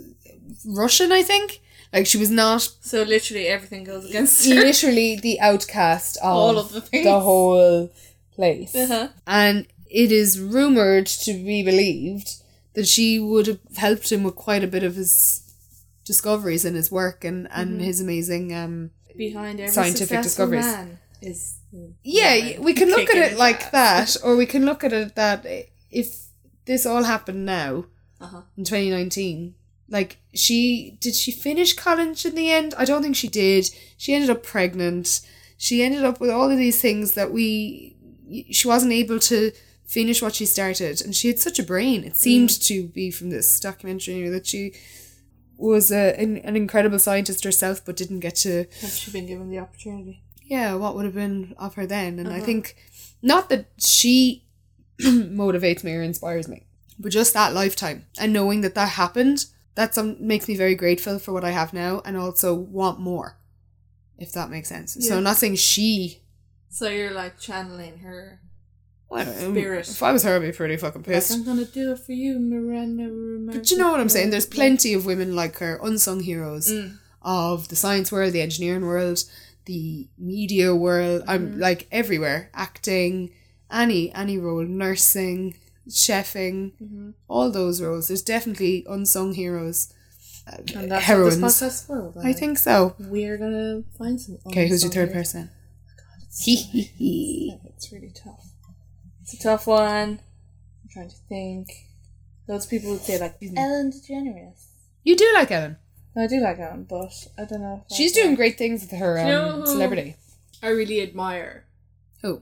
Russian, I think. Like she was not So literally everything goes against her. literally the outcast [laughs] of All of the things. the whole place. Uh-huh. And it is rumored to be believed that she would have helped him with quite a bit of his discoveries in his work and, and his amazing um Behind every Scientific discoveries. man is yeah, woman we can look at it like ass. that, or we can look at it that [laughs] if this all happened now Uh-huh. in 2019, like she did she finish college in the end? I don't think she did. She ended up pregnant. She ended up with all of these things that we she wasn't able to finish what she started, and she had such a brain. It seemed to be from this documentary that she was a, an, an incredible scientist herself, but didn't get to Had she been given the opportunity? yeah, what would have been of her then? And I Uh-huh. think not that she [clears throat] motivates me or inspires me, but just that lifetime and knowing that that happened, that some makes me very grateful for what I have now and also want more. If that makes sense. So Yeah. I'm not saying she. So you're like channeling her. Well, um, Spirit. If I was her, I'd be pretty fucking Like, pissed. I'm gonna do it for you, Miranda. But you know what I'm saying? There's plenty of women like her, unsung heroes Mm. of the science world, the engineering world, the media world. I'm Mm-hmm. like everywhere. Acting, any any role, nursing, chefing, Mhm. all those roles. There's definitely unsung heroes, uh, And that's heroines. what this podcast is for. I think so. we're gonna find some. Okay, who's your third heroes. person? God, [laughs] it's, really tough. It's a tough one. I'm trying to think. Loads of people would say like Ellen DeGeneres. You do like Ellen. I do like Ellen, but I don't know. If She's doing great things with her um, you know who- celebrity. I really admire, Oh,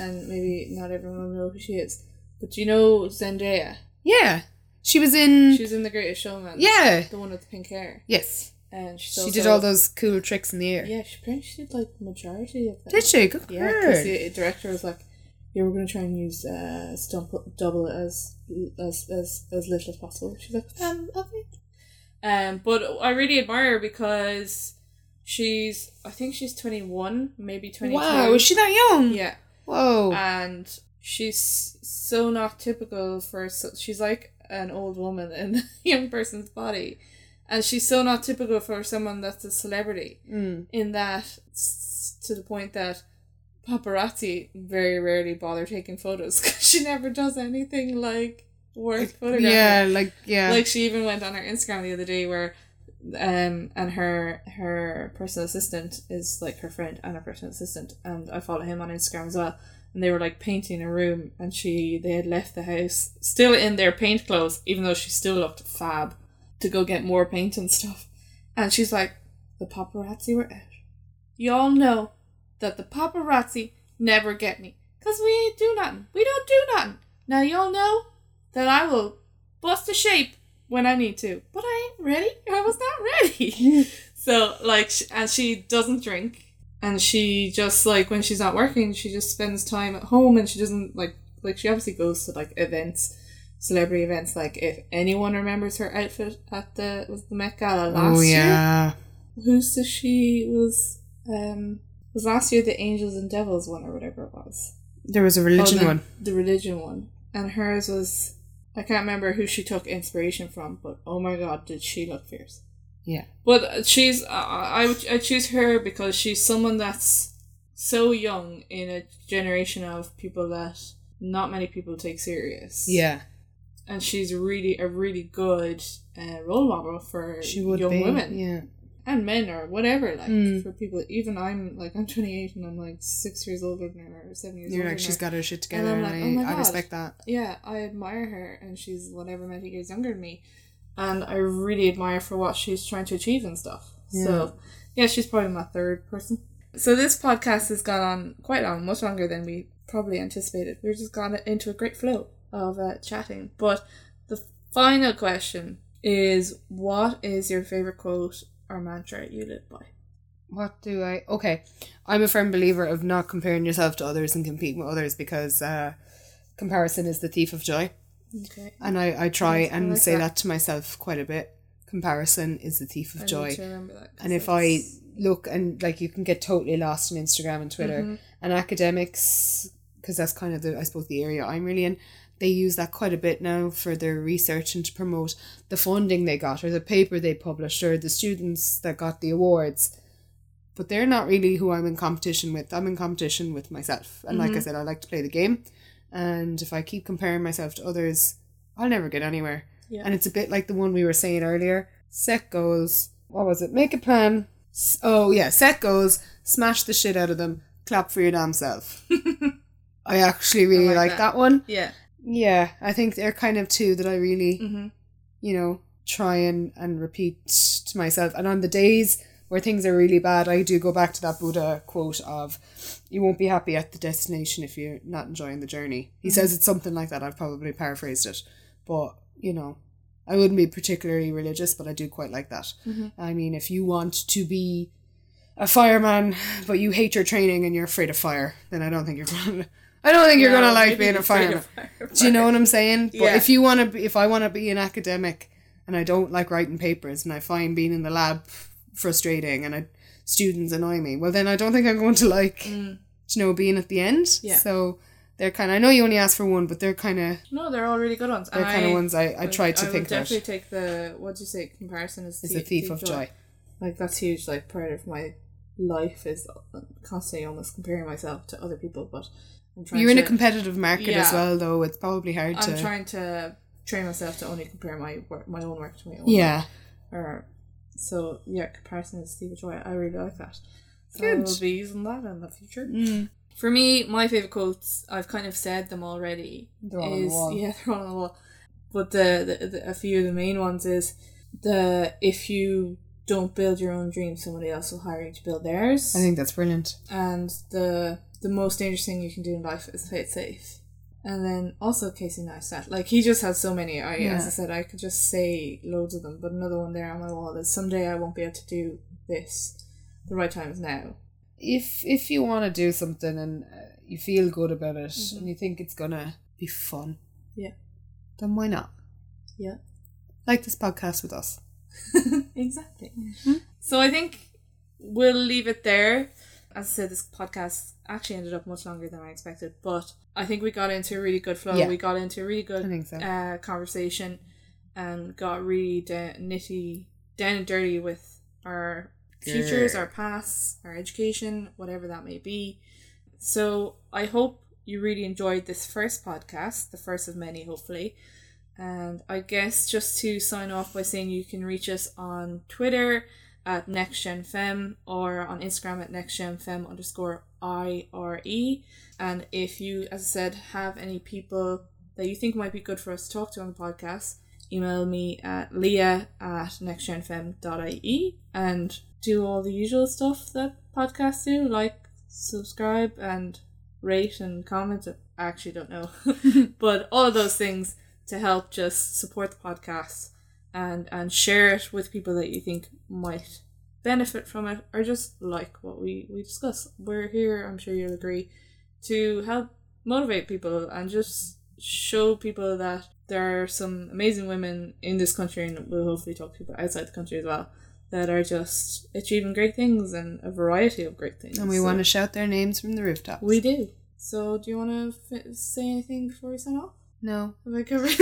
and maybe not everyone will know who she is. But you know Zendaya? yeah. She was in. She was in The Greatest Showman. yeah. the one with the pink hair, Yes. and She also, did all those cool tricks in the air. Yeah, she she did like majority of them. Did she? Good Yeah, because the director was like, "Yeah, we're gonna try and use uh, stump double as as as as little as possible." She's like, "Um, okay." Um, but I really admire her because she's, I think she's twenty one, maybe twenty. Wow, is she that young? Yeah, Whoa. and she's so not typical for. So, she's like an old woman in [laughs] a young person's body, and she's so not typical for someone that's a celebrity Mm. in that to the point that paparazzi very rarely bother taking photos [laughs] because she never does anything like worth photographing. Yeah, like yeah. Like she even went on her Instagram the other day where um and her her personal assistant is like her friend and her personal assistant and I follow him on Instagram as well. And they were like painting a room and she they had left the house still in their paint clothes, even though she still looked fab, to go get more paint and stuff. And she's like, The paparazzi were out. Y'all know that the paparazzi never get me. Cause we ain't do nothing. We don't do nothing. Now y'all know that I will bust a shape when I need to. But I ain't ready. I was not ready. [laughs] so like, and she doesn't drink, and she just like when she's not working, she just spends time at home, and she doesn't like like she obviously goes to like events, celebrity events. Like if anyone remembers her outfit at the was the Met Gala last oh year. yeah. Who's the she was um was last year the Angels and Devils one or whatever it was. There was a religion Oh, the, one. The religion one. And hers was I can't remember who she took inspiration from, but oh my god, did she look fierce. Yeah. But she's I I I choose her because she's someone that's so young in a generation of people that not many people take serious. Yeah. And she's really a really good uh, role model for She would young be. women Yeah. and men or whatever like Mm. for people even i'm like i'm 28 and i'm like six years older than her or seven years You're older like she's her. got her shit And together, I'm and, like, oh I, I respect that. yeah i admire her and she's whatever many years younger than me and i really admire for what she's trying to achieve and stuff. Yeah. so yeah she's probably my third person. So this podcast has gone on quite long much longer than we probably anticipated. We've just gone into a great flow of uh, chatting. But the final question is what is your favorite quote or mantra you live by? What do I? Okay, I'm a firm believer of not comparing yourself to others and competing with others because uh, comparison is the thief of joy, okay and I I try Yes, I and like say that. that. to myself quite a bit. Comparison is the thief of I joy. need to remember that And if I look and like you can get totally lost on Instagram and Twitter Mhm. and academics, because that's kind of the I suppose the area I'm really in. They use that quite a bit now for their research and to promote the funding they got or the paper they published or the students that got the awards. But they're not really who I'm in competition with. I'm in competition with myself. And like I Mhm. said, I like to play the game. And if I keep comparing myself to others, I'll never get anywhere. yeah. And it's a bit like the one we were saying earlier. Set goals. What was it? Make a plan. Oh yeah, set goals. Smash the shit out of them. Clap for your damn self. [laughs] I actually really like like, that. that. one. yeah. Yeah, I think they're kind of two that I really, Mm-hmm. you know, try and, and repeat to myself. And on the days where things are really bad, I do go back to that Buddha quote of, "You won't be happy at the destination if you're not enjoying the journey." He says it's something like that. I've probably paraphrased it, but you know, I wouldn't be particularly religious, but I do quite like that. Mm-hmm. I mean, if you want to be a fireman, but you hate your training and you're afraid of fire, then I don't think you're [laughs] going. to... I don't think you're Yeah, gonna like being a fireman. fire. Do you know what I'm saying? But if you want to, be, if I want to be an academic and I don't like writing papers and I find being in the lab frustrating and I, students annoy me, well then I don't think I'm going to like, Mm. being at the end. Yeah. So they're kind of. I know you only asked for one, but they're kind of No, they're all really good ones. they're kind of ones I I tried to I think would about. definitely take the what do you say comparison is Is a thief of joy. Like that's huge. Like part of my life is constantly almost comparing myself to other people, but I'm trying. You're in a competitive market as well, though. It's probably hard to I'm trying to train myself to only compare my work, my own work to my own. yeah. Work. Or so yeah, comparison is Steve joy. I really like that. So Good. I'll be using that in the future. Mm. For me, my favorite quotes, I've kind of said them already. They're all on the is wall. yeah, [laughs] they're all on the wall. But the, the, the a few of the main ones is the if you don't build your own dreams, somebody else will hire you to build theirs. I think that's brilliant. and the the most dangerous thing you can do in life is play it safe. And then also Casey Neistat, like he just has so many. I Yeah. as I said, I could just say loads of them. But another one there on my wall is someday I won't be able to do this. The right time is now. If if you want to do something and uh, you feel good about it Mhm. and you think it's gonna be fun, Yeah. then why not? Yeah. Like this podcast with us. [laughs] exactly. Mhm. So I think we'll leave it there. As I said, this podcast actually ended up much longer than I expected, but I think we got into a really good flow. Yeah. We got into a really good so. uh, conversation and got really da- nitty, down and dirty with our futures, our pasts, our education, whatever that may be. So I hope you really enjoyed this first podcast, the first of many, hopefully. And I guess just to sign off by saying you can reach us on Twitter at NextGenFem or on Instagram at NextGenFem underscore IRE. And if you, as I said, have any people that you think might be good for us to talk to on the podcast, email me at leah at nextgenfem.ie and do all the usual stuff that podcasts do, like subscribe and rate and comment. I actually don't know. [laughs] but all of those things to help just support the podcast and and share it with people that you think might benefit from it or just like what we, we discuss. We're here, I'm sure you'll agree, to help motivate people and just show people that there are some amazing women in this country and we'll hopefully talk to people outside the country as well that are just achieving great things and a variety of great things. And we So want to shout their names from the rooftops. We do. So do you want to f- say anything before we sign off? No. Have I covered?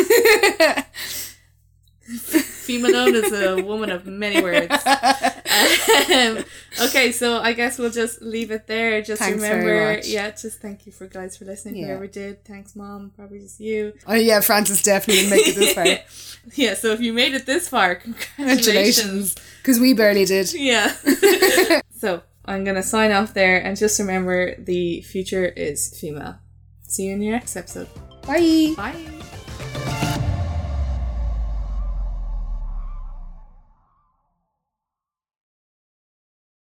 Fee Malone is a woman of many words. [laughs] [laughs] Um, okay, so I guess we'll just leave it there. Just Thanks remember, yeah, just thank you for guys for listening. Yeah. Whoever did, thanks, mom. Probably just you. oh yeah, Francis definitely didn't make it this far. [laughs] yeah, so if you made it this far, congratulations. Congratulations. Because we barely did. Yeah. [laughs] so I'm gonna sign off there, and just remember, the future is female. See you in your next episode. Bye. Bye.